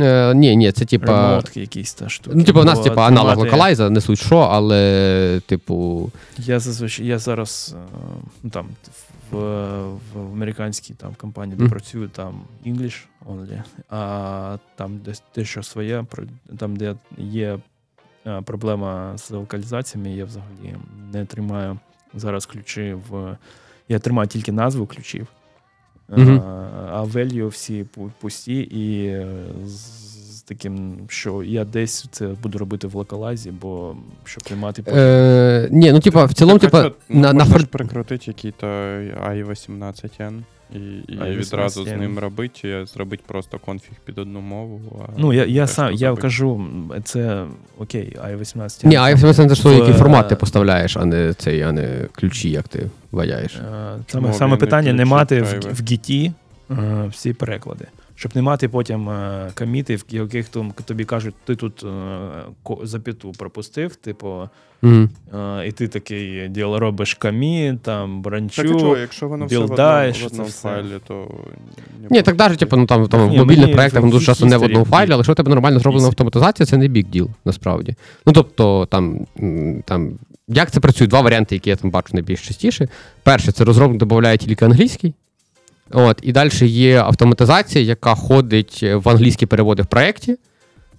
Е, ні, ні, це типа.
Ремонтки якісь та штуки.
Ну, типу, в нас,
Бо
типу, аналог
тримати-
локалайза, не суть що, але, типу.
Я зазвичай я зараз е, ну, там в, в американській там компанії, де
Мгм.
працюю, там English only, а там десь те, що своє, про- там, де є е, проблема з локалізаціями, я взагалі не тримаю зараз ключі в. Я тримаю тільки назву ключів.
Мгм.
А value всі пу- пусті, і е, з- таким, що я десь це буду робити в локалайзі, бо щоб потім.
Е, ні, ну типа, в цілому, типа, на, на
прикрутити який-то i18n і, і
i18N.
відразу з ним робити, зробити просто конфіг під одну мову. А
Ну, я, я сам я кажу, це окей, i18.
Ні, а якщо це що, який формат ти поставляєш, а не цей, а не ключі, як ти ваяєш.
Е, Саме, саме питання не мати в, в гіті е, всі переклади. Щоб не мати потім е, коміти, в яких тобі кажуть, ти тут е, ко- запяту пропустив, типу, е, і ти такий діло робиш камі, там бранчу.
Так, чого, якщо воно все в одному, в одному файлі, то.
Ні, так навіть, типу, ну там, там
Ні,
в мобільних
мені
проєктах дуже часто не в одному файлі, але якщо в тебе нормально зроблена автоматизація, це не big deal, насправді. Ну тобто, там, там, як це працює? Два варіанти, які я там бачу найбільш частіше. Перше, це розробник додає тільки англійський. От, і далі є автоматизація, яка ходить в англійські переводи в проєкті,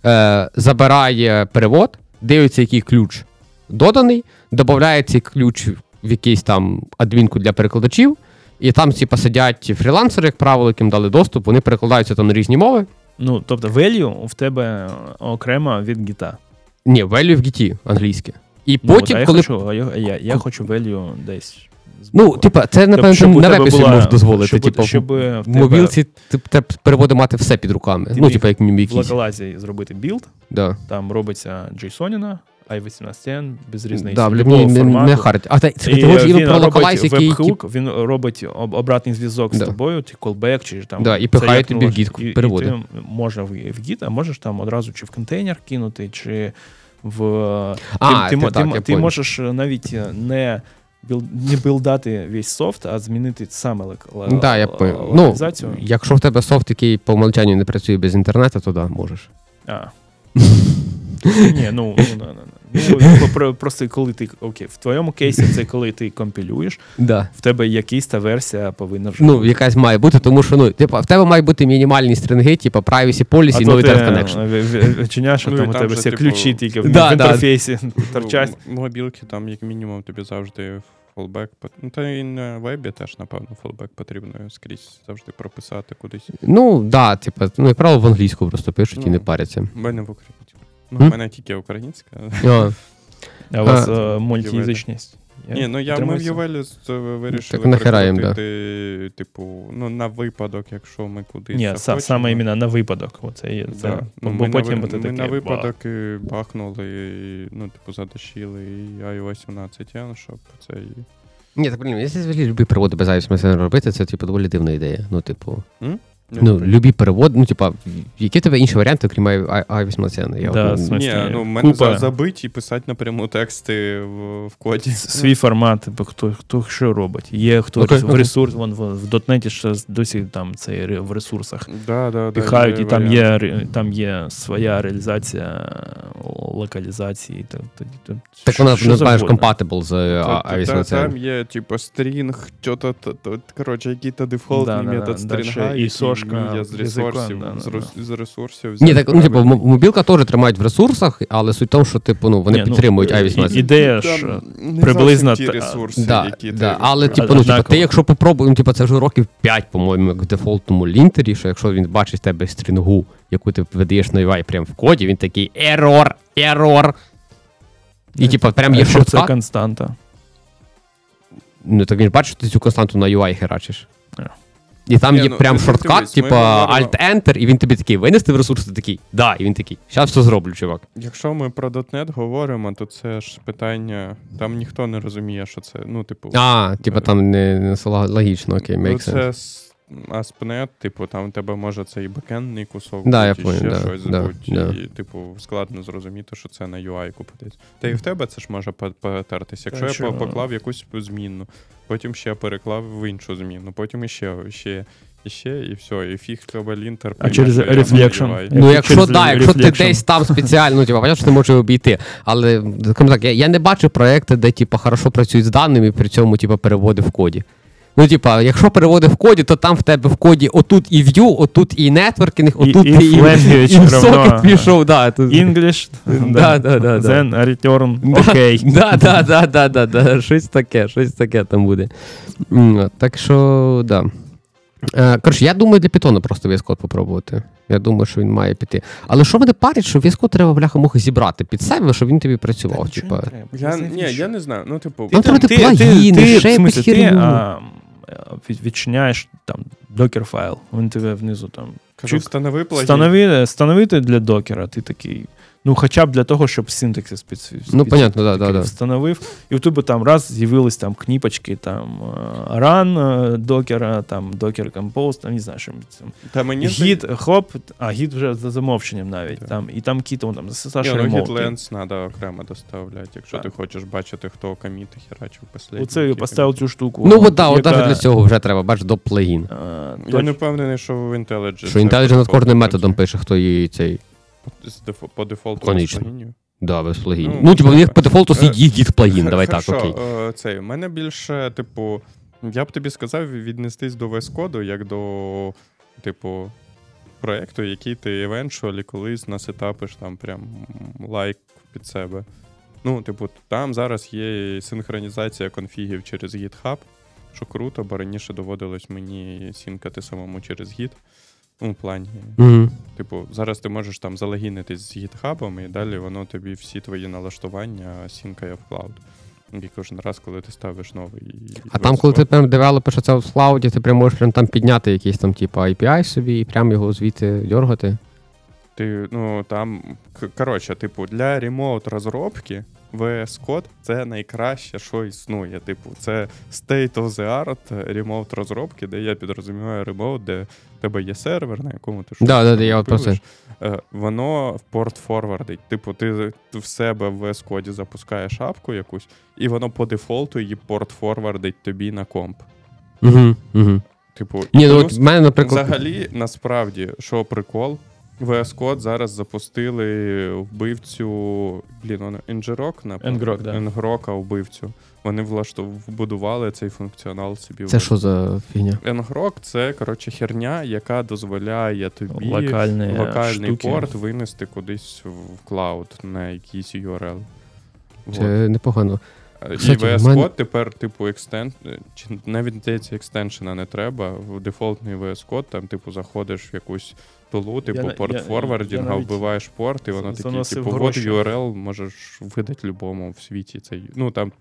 е, забирає перевод, дивиться, який ключ доданий, додає цей ключ в якийсь там адмінку для перекладачів, і там типу, сидять фрілансери, як правило, яким дали доступ, вони перекладаються там на різні мови.
Ну, тобто, value в тебе окремо від гіта.
Ні, value в гіті англійське. І
Ну, от, а я
коли.
хочу, а я, я, я хочу value десь.
Ну, типа, це, напевно,
щоб
на вебі собі
була-
можеш дозволити.
щоб-
типу,
щоб
в
тебе-
мобілці ти, треба переводи мати все під руками.
Ти
ну,
міг
типу, як мімі
в
якісь.
локалайзі зробити білд,
Да.
там робиться JSON, i18n, без різниці.
Да, бля, не, не харить. А та, це,
І
ти говориш
він
про локалайз, який.
веб-хук, він робить об- обратний зв'язок з тобою, ти callback, чи там.
Да, і пихає тобі в
належить.
Git
І- І ти можна в, в Git, а можеш там одразу чи в контейнер кинути, чи в.
А,
ти,
ти
ти,
так,
ти, ти можеш навіть не. Біл- Не білдати весь софт, а змінити саме лок-
Да, я Ну, якщо в тебе софт, який по умолчанню не працює без інтернету, то да, можеш.
А. Ні, ну, ну, ну, ну, ну, ну, про- просто коли ти окей, в твоєму кейсі це коли ти компілюєш,
Да.
в тебе якась та версія повинна вже.
Ну, якась має бути, тому що ну, типу, в тебе мають бути мінімальні стринги, типу privacy policy, no
то
connection.
е, в- в- відчиняєш, а
Ну, і
там у тебе всі
типу,
ключі тільки в, інтерфейсі
Ну,
торчать.
Мобілки там, як мінімум, тобі завжди фолбек. Ну, та і на вебі теж, напевно, фолбек потрібно скрізь завжди прописати кудись.
Ну, да, типу, ну, як правило, в англійську просто пишуть і
Ну.
не паряться.
Мене в Україні. Ну, в мене тільки українська.
А,
А у вас е, мультиязичність. є?
Ні, ну я ми в
Підтримується?
Ювелі з- е, вирішили
Так нахера їм, да.
прикрутити, типу, ну, на випадок, якщо ми кудись.
Ні, са-
захочемо.
саме іменно на випадок. Оце є. Це,
Да.
бо
Ну, ми,
потім
на,
буде
ви- ми
таке,
на
«Ба».
випадок і бахнули, і, ну, типу, затащили і iOS 17N, щоб це і.
Ні, так блін, я взагалі любі переводи без iOS робити, це типу доволі дивна ідея. Ну, типу,
М?
Ну, любі переводи, ну, типа, які тебе інші варіанти, окрім i- i18? Я
Да,
от,
в
Ні, ну в мене
купа.
за- забить і писати напряму тексти в, в коді.
Свій формат, бо хто, хто що робить. Є хто
Окей,
в
окей.
ресурс, вон в, в дотнеті ще досі там це ре- в ресурсах.
Да, да, да,
і там
варіант.
є, ре- там є своя реалізація локалізації. та- та- та-
Так вона
що
називаєш
завгодно.
compatible з
Та- та- та- Там є, типу, стрінг, що-то, то- то- коротше, який-то дефолтний
Да, да,
метод
да,
стрінга,
і
вміє з ресурсів,
да, да,
з, рес- з ресурсів
Ні, так, ну, типу, мобілка теж тримають в ресурсах, але суть в тому, що, типу, ну, вони
Ні, ну,
підтримують
і-
i18.
ідея ж приблизно
ті ресурси,
Да,
які
да,
ти
але, типу, ну, типу, ти, якщо попробуєш, ну, типу, це вже років 5, по-моєму, як в дефолтному лінтері, що якщо він бачить в тебе стрінгу, яку ти видаєш на UI прямо в коді, він такий ерор, ерор. І, типу, прям є
Якщо це константа.
Ну, так він бачить, що ти цю константу на UI херачиш.
Yeah.
І там є
ну,
прям
shortcut,
типу Alt-Enter, і він тобі такий винести в ресурс, ти такий, да, і він такий, зараз все зроблю, чувак.
Якщо ми про .NET говоримо, то це ж питання, там ніхто не розуміє, що це, ну, типу,
А, типу, там не, не логічно, окей,
ну,
make
це
sense.
с- ASP.NET, типу, там у тебе може це і бекендний кусок,
Да, я
бути, і
понял,
ще
да,
щось
да,
будь,
да.
і, типу, складно зрозуміти, що це на UI купитись. Та і в тебе це ж може потертись. Якщо
Та
я
що?
поклав якусь змінну, потім ще переклав в іншу зміну, потім іще, ще, і ще, і все, і фіг треба лінтер.
А через reflection?
UI.
Ну, якщо
так,
да, якщо ти десь там спеціально, ну, типу, понятно, що ти можеш обійти. Але так, я, я не бачу проекти, де типу, хорошо працюють з даними, і при цьому типу, переводи в коді. Ну, типа, якщо переводи в коді, то там в тебе в коді отут і view, отут і нетворкінг, отут і, і,
language
і в сокет пішов. Да, тут-
English,
Да, да, да, да.
then return,
Да,
окей.
Да, да, да, да, да, да, щось таке, щось таке там буде. Так що, да. Е, коротше, я думаю, для Python просто VS Code попробувати. Я думаю, що він має піти. Але що мене парить, що VS Code треба бляха муха зібрати під себе, щоб він тобі працював.
Та
Типа.
Я, ні, я не знаю. Ну, типу,
Ну, треба ти плагіни, ще
в смислі,
якусь
ти
херню.
А, відчиняєш там докер файл, він тебе внизу там.
кажу, встанови Станови
Встанови, встановити для докера, ти такий. Ну, хоча б для того, щоб синтаксис під,
Ну, понятно, да, да, да.
встановив. І у тебе там раз з'явились там кніпочки, там е, run е, докера, там docker compose, там не знаю, що там.
Та мені
Гід, хоп, а гід вже за замовченням навіть.
Так.
Там, і там кіт, он там Саша
ну. GitLens треба окремо доставляти, якщо
Так.
ти хочеш бачити, хто коміти херачив останній.
Оце я поставив цю штуку.
Ну, от, да, от навіть для цього вже треба, бачиш, до плагін.
е,
Я не впевнений, що в IntelliJ.
Що Intelligent над кожним методом пише, хто її цей.
По дефолту
Конечно.
плагінів.
Да, без плагінів.
Ну,
Ну, типу, в них по дефолту
е,
є гід плагін, давай так, окей.
е, Цей, у мене більше, типу, я б тобі сказав віднестись до VS Code як до, типу, проєкту, який ти eventually колись насетапиш там прям лайк під себе. Ну, типу, там зараз є синхронізація конфігів через GitHub, що круто, бо раніше доводилось мені сінкати самому через Git. Ну, в плані,
Угу.
Типу, зараз ти можеш там залогінитись з гітхабом, і далі воно тобі всі твої налаштування сінкає в cloud. І кожен раз, коли ти ставиш новий.
А там, коли ти прям девелопиш оце в клауді, ти прям можеш прям там підняти якийсь там, типу, API собі і прям його звідти дергати.
Ти, ну, там, коротше, типу, для remote розробки VS Code це найкраще, що існує. Типу, це state of the art remote розробки, де я підрозуміваю remote, де тебе є сервер, на якому ти щось
Да, да, да, я
пилиш. Е, Воно в порт форвардить. Типу, ти в себе в VS коді запускаєш апку якусь, і воно по дефолту її порт форвардить тобі на комп.
Угу, угу.
Типу,
Ні, ну от мене, наприклад.
Взагалі, насправді, що прикол, VS Code зараз запустили вбивцю. Блін, воно Ngrok, напевно.
Ngrok, да.
Ngrok, вбивцю. Вони влаштов... вбудували цей функціонал собі.
Це що за фігня?
Ngrok — це, коротше, херня, яка дозволяє тобі
Локальні
локальний
штуки.
порт винести кудись в клауд на якийсь URL. Вот.
Це непогано.
І
Кстати,
VS
в мене-
Code тепер, типу, екстен... чи навіть здається, екстеншена не треба. В дефолтний VS Code, там, типу, заходиш в якусь тулу, типу,
на-
порт
я-
форвардінга,
я навіть
вбиваєш порт, і воно таке, типу, от. URL можеш видати любому в світі. Цей. Ну, там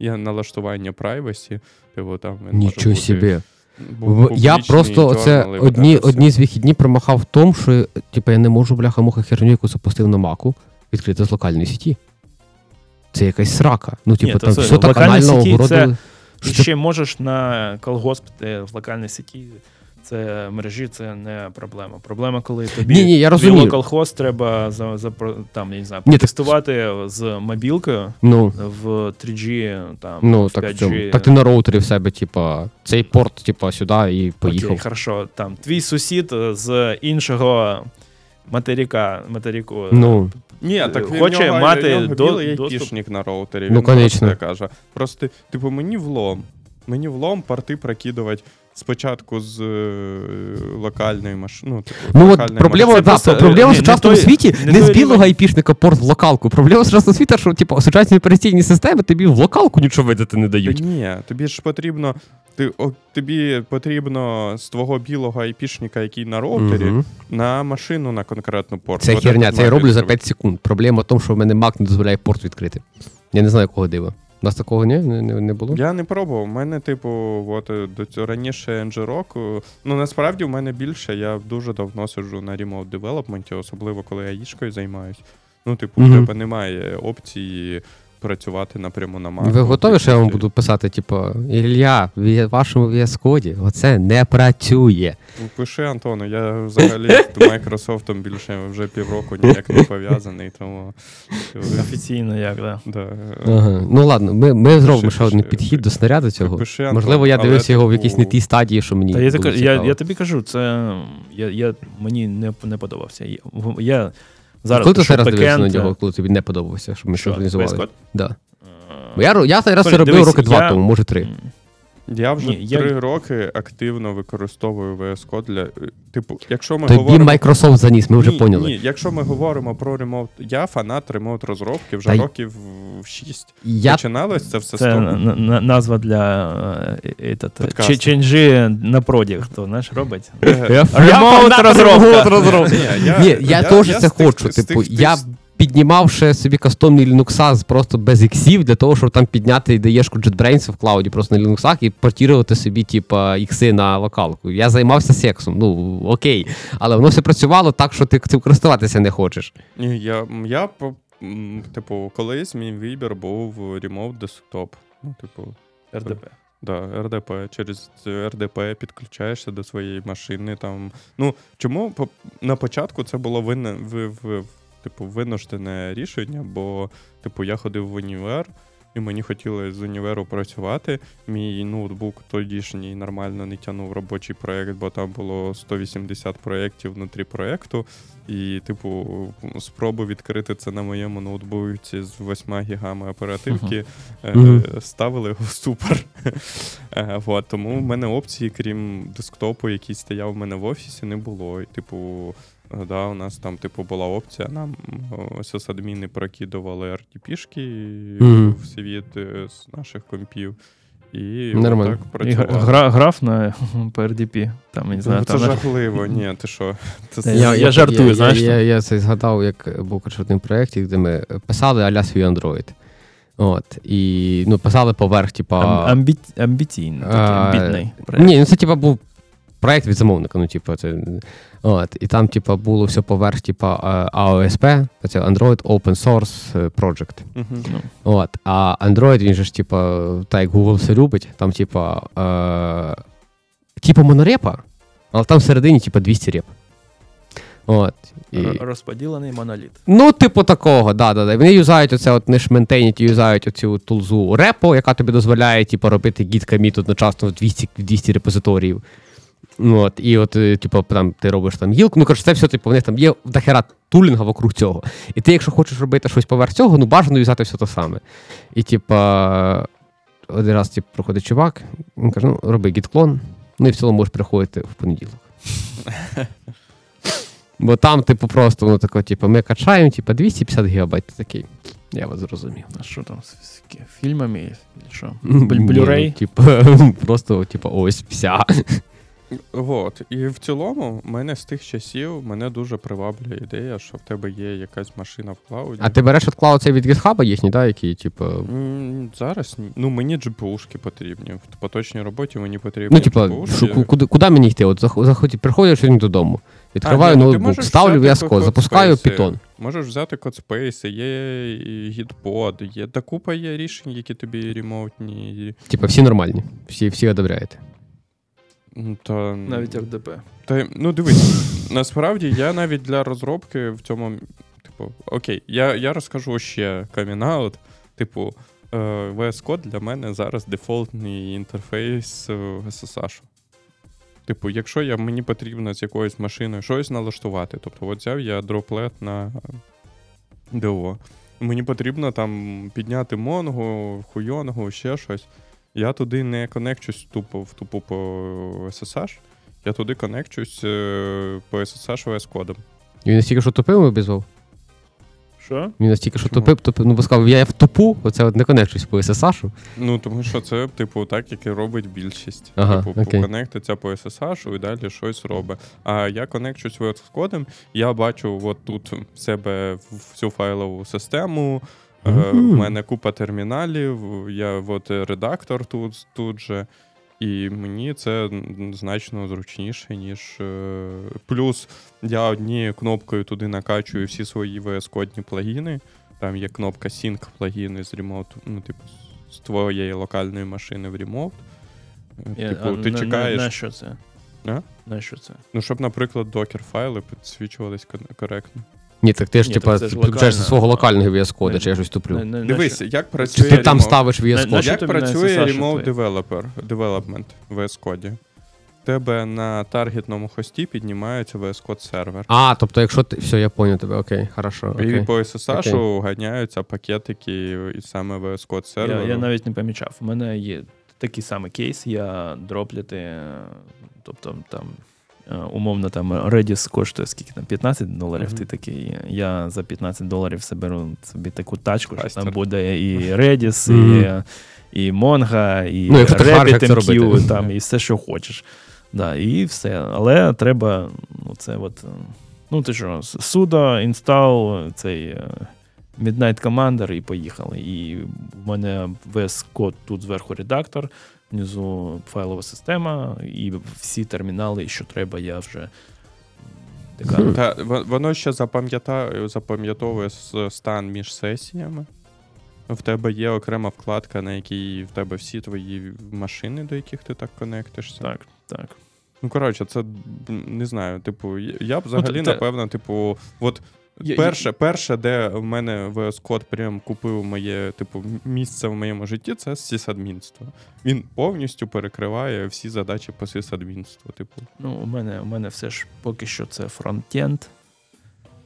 є налаштування privacy, типу, там він може бути
собі.
бу-
Я просто
і
одні, одні з вихідні промахав в тому, що типу, я не можу бляха-муха херню, яку запустив на маку, відкрити з локальної сіті. Це якась срака. Ну, типу,
то
там
це
все так
локальна
огородили.
І
що-
ще можеш на колгосп в локальній сіті. Це мережі, це не проблема. Проблема, коли тобі
Ні, ні, я розумію.
колхоз треба за, за там, я не знаю,
Ні,
з мобілкою
Ну,
в 3G, там
ну
в 5G.
цьому. так ти на роутері в себе, типа, цей порт, типа, сюди і поїхав.
Окей, хорошо. Там твій сусід з іншого материка, материку.
Ну,
Ні, так
Хоче
нього,
мати
нього
до- доступ.
на роутері.
Ну, конечно.
каже. Просто, типу, мені влом. Мені влом порти прокидувати спочатку з е, локальної машини. Ну, типу,
ну от проблема,
Це
да,
просто,
проблема
е,
в сучасному
той-
світі
не
не,
той
з білого айпішника порт в локалку. Проблема в сучасному світі, що типу, сучасні операційні системи тобі в локалку нічого видати не
Та
дають.
ні, тобі ж потрібно. Ти, о, тобі потрібно з твого білого айпішника, який на роутері,
Мгм.
на машину на конкретну порт.
Це херня, це я роблю за
відкривати.
5 секунд. Проблема в тому, що в мене Mac не дозволяє порт відкрити. Я не знаю, якого дива. У нас такого ні? Не, не, не було?
Я не пробував. У мене, типу, от е, до цього раніше NG-Rock, е, Ну насправді в мене більше. Я дуже давно сиджу на remote development, особливо коли я їшкою займаюсь. Ну, типу,
Мгм.
в тебе немає опції працювати напряму на Mac.
Ви готові, що я вам буду писати, типу, Ілля, в вашому Code оце не працює.
Ну, Пиши, Антону, я взагалі з Microsoft більше вже півроку ніяк не пов'язаний, тому.
Офіційно як, да.
Да.
Ага. Ну ладно, ми, ми зробимо ще один
пиши.
підхід до снаряду цього.
Пиши, Антон,
Можливо, я
але,
дивився його в
типу,
якійсь не тій стадії, що мені.
Та я,
було
так, я, я тобі кажу, це я, я, мені не, не подобався. Я, я зараз
Коли ти ще раз дивився на нього, коли тобі не подобався, щоб ми
Що,
організували? Да. я, я раз це робив роки два
я-
тому, може три.
Я вже
Ні, я-
три роки активно використовую VS Code для. е, Типу, якщо ми
Тобі
говоримо.
Microsoft заніс, ми вже
ні,
поняли.
Ні, якщо ми говоримо про remote, я фанат remote розробки вже
Та й-
років 6.
Я
Починалось це все з
Це
того.
на- на- назва для е, этот,
Подкасту.
чи- ченджі на проді, хто знаєш, робить.
Е,
Remote
розробка.
розробки.
Ні, я-
Ні, я теж це
з тих-
хочу.
з
Типу,
тих-
я ще собі кастомні Linux просто без іксів для того, щоб там підняти ідеєшку JetBrains в клауді просто на Linux і портірувати собі, типа, ікси на локалку. Я займався сексом. Ну окей. Але воно все працювало так, що ти цим користуватися не хочеш.
Ні, я, я по- типу, колись мій вибір був Remote Desktop. Ну, типу,
РДП.
Да, РДП. Через РДП підключаєшся до своєї машини. Там. Ну, чому по- на початку це було винне, в, в, типу, винуждене рішення, бо типу, я ходив в універ, і мені хотілося з універу працювати. Мій ноутбук тодішній нормально не тягнув робочий проєкт, бо там було 180 проєктів внутрі проєкту. І, типу, спробу відкрити це на моєму ноутбуці з 8 гігами оперативки
Мгм.
ставили його в ступор. Е, Вот, тому в мене опції, крім десктопу, який стояв в мене в офісі, не було. І, типу, да, у нас там, типу, була опція, нам о, сисадміни прокидували RTP-шки
Мгм.
в світ е, з наших компів. І
Нормально.
так
І гра- граф на PRDP. Там, не знаю,
Ну,
там
це
на-
жахливо, ні, ти що? Це
Я- я жартую,
я,
знаєш,
Я,
там.
я, я це згадав, як був коротше, в проєкті, де ми писали аля свій Android. От, і ну, писали поверх, типа.
Амбі... амбіційний, амбітний проект.
Ні, ну це типа був проект від замовника. Ну, типу, це, от, і там, типа, було все поверх, типа е, AOSP, це Android Open Source е, Project.
Ну,
От, а Android, він же ж, типа, так як Google все любить, там, типа, е, типа монорепа, але там всередині, типа, 200 реп. От. І...
Розподілений моноліт.
Ну, типу такого, да, да, да. Вони юзають оце, от не ж ментейнять, юзають оцю тулзу репо, яка тобі дозволяє, типу, робити гід коміт одночасно в 200, 200 репозиторіїв. Ну, От, і от, е, типу, там ти робиш там гілку. Ну, коротше, це все, типу, в них там є дохера тулінга вокруг цього. І ти, якщо хочеш робити щось поверх цього, ну бажано юзати все те саме. І, типа, один раз типу, проходить чувак, він каже: ну, роби git clone, ну і в цілому можеш приходити в понеділок. Бо там, типу, просто воно таке, типу, ми качаємо, типу, 250 гігабайт. Ти такий. Я вас зрозумів.
А що там з, фільмами? Чи що?
Ну, Типу, просто, типу, ось вся.
Вот. І в цілому, мене з тих часів мене дуже приваблює ідея, що в тебе є якась машина в клауді.
А ти береш от клауд цей від GitHub їхній, да, який, типу.
Зараз ні. Ну, мені GPU-шки потрібні. В поточній роботі мені потрібні.
Ну, типу, що, куди, куди мені йти? От заход, заход, приходиш сьогодні додому. Відкриваю
А, ні, ну,
ноутбук, ставлю Code запускаю Python.
Можеш взяти CodeSpace, є Gitpod, є та купа є рішень, які тобі ремоутні.
Типу, всі нормальні, всі, всі одобряєте.
Та,
Навіть РДП.
Та, ну дивись, насправді я навіть для розробки в цьому, типу, окей, я, я розкажу ще камінаут. Типу, е, VS Code для мене зараз дефолтний інтерфейс SSH. Типу, якщо я, мені потрібно з якоюсь машиною щось налаштувати, тобто от взяв я дроплет на DO. Мені потрібно там підняти Mongo, хуйонгу, ще щось. Я туди не конекчусь тупо в тупо по SSH. Я туди конекчусь е, по SSH VS кодом.
І він настільки, що тупив обізвав.
Що?
Він настільки, що тупив, тупив, ну бо сказав, я в тупу, оце от не конекчусь по SSH.
Ну, тому що це, типу, так, як і робить більшість.
Ага,
типу,
окей.
поконектиться по SSH і далі щось робить. А я конекчусь VS кодом, я бачу от тут в себе всю файлову систему. Е,
Мгм.
В мене купа терміналів, я от редактор тут, тут же. І мені це значно зручніше, ніж. е, Плюс я однією кнопкою туди накачую всі свої VS кодні плагіни. Там є кнопка Sync плагіни з ремоут, ну, типу, з твоєї локальної машини в ремоут. Е, Типу,
а
ти
на,
чекаєш.
На, на що це?
А?
На що це?
Ну, щоб, наприклад, докер файли підсвічувались коректно.
Ні, так ти ж,
Ні,
типа,
так це ж
підключаєш зі
локально.
свого локального VS кода, чи я щось туплю.
На- на- на
Дивись,
що?
як
Чи
працює.
ти там
remote-
ставиш VS Код?
що
Як працює
SSH
Remote
твоє?
Developer, Development в VS Code? Тебе на таргетному хості піднімається VS Code сервер.
А, тобто, якщо ти. Все, я поняв тебе, окей, хорошо.
І
Окей.
по SSH ганяються пакетики і саме VS Code
Я,
серверу.
я навіть не помічав. У мене є такий самий кейс, я дропляти, е, тобто там. Е, Умовно, там Redis коштує скільки там 15 доларів.
Мгм.
Ти такий. Я за 15 доларів соберу собі таку тачку, що там буде і Redis,
Мгм.
і, і Mongo, і
Ну,
RabbitMQ, там, і все, що хочеш. Да, і все. Але треба, ну, це от, ну ти що, sudo, install, цей е, Midnight Commander і поїхали. І в мене весь код тут зверху редактор, внизу файлова система, і всі термінали, що треба, я вже така.
Та воно ще запам'ятовує стан між сесіями. В тебе є окрема вкладка, на якій в тебе всі твої машини, до яких ти так конектишся.
Так, так.
Ну, коротше, це не знаю. Типу, я- б взагалі,
те-
напевно, типу, от
Я-
перше, перше, де в мене VS Code прям купив моє, типу, місце в моєму житті, це сисадмінство. Він повністю перекриває всі задачі по сисадмінству. Типу.
Ну, у мене, у мене все ж поки що це фронтенд.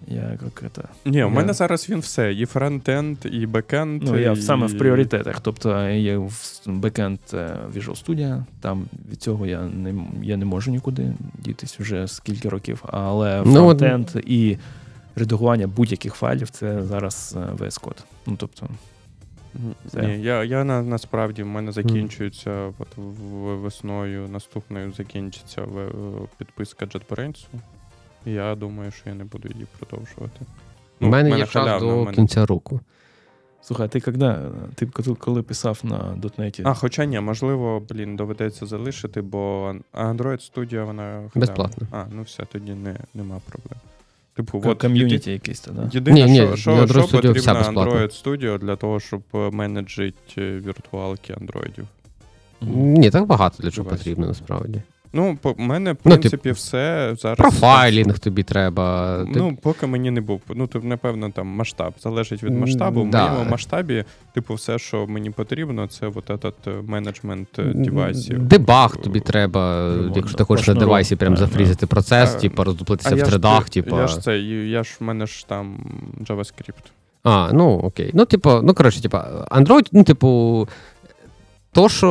Я як это,
Ні,
Я-
у мене зараз він все: і фронтенд, і бекенд.
Ну, я
і...
саме в пріоритетах. Тобто є в бекенд е, Visual Studio, там від цього я не, я не можу нікуди дітись вже скільки років. Але
Ну, от-
і редагування будь-яких файлів це зараз е, VS Code. Ну, тобто,
Ні,
Це.
Ні, я, я на, насправді в мене закінчується от в- весною наступною закінчиться в- підписка JetBrains. І я думаю, що я не буду її продовжувати.
У мене є
Ну, мене в
до
мене-
кінця року.
слухай, а ти коли, ти коли- писав на дотнеті?
А, хоча ні, можливо, блін, доведеться залишити, бо Android Studio вона халявна.
Безплатно.
А, ну все, тоді не, нема проблем. Типу, от
ком'юніті якийсь, то, да?
Єдине,
Ні, ні,
що, що,
Android
що
Studio
потрібно
вся.
Android Studio для того, щоб е, менеджити віртуалки андроїдів.
Ні, так багато для чого
Девайс.
потрібно насправді.
Ну, по мене, в
Ну,
принципі,
типу,
все зараз.
Профайлінг тобі треба. Ти-
Ну, поки мені не був. Ну, то, напевно, там масштаб. Залежить від масштабу. В
да.
моєму масштабі, типу, все, що мені потрібно, це от этот е, менеджмент е, девайсів.
Дебаг тобі треба,
Ну,
якщо ти хочеш на девайсі прям зафрізити процес, типу, роздуплитися в тредах, типу.
я ж це, я ж в мене ж там JavaScript.
А, ну окей. Ну, типу, ну коротше, типу, Android, ну, типу. То, що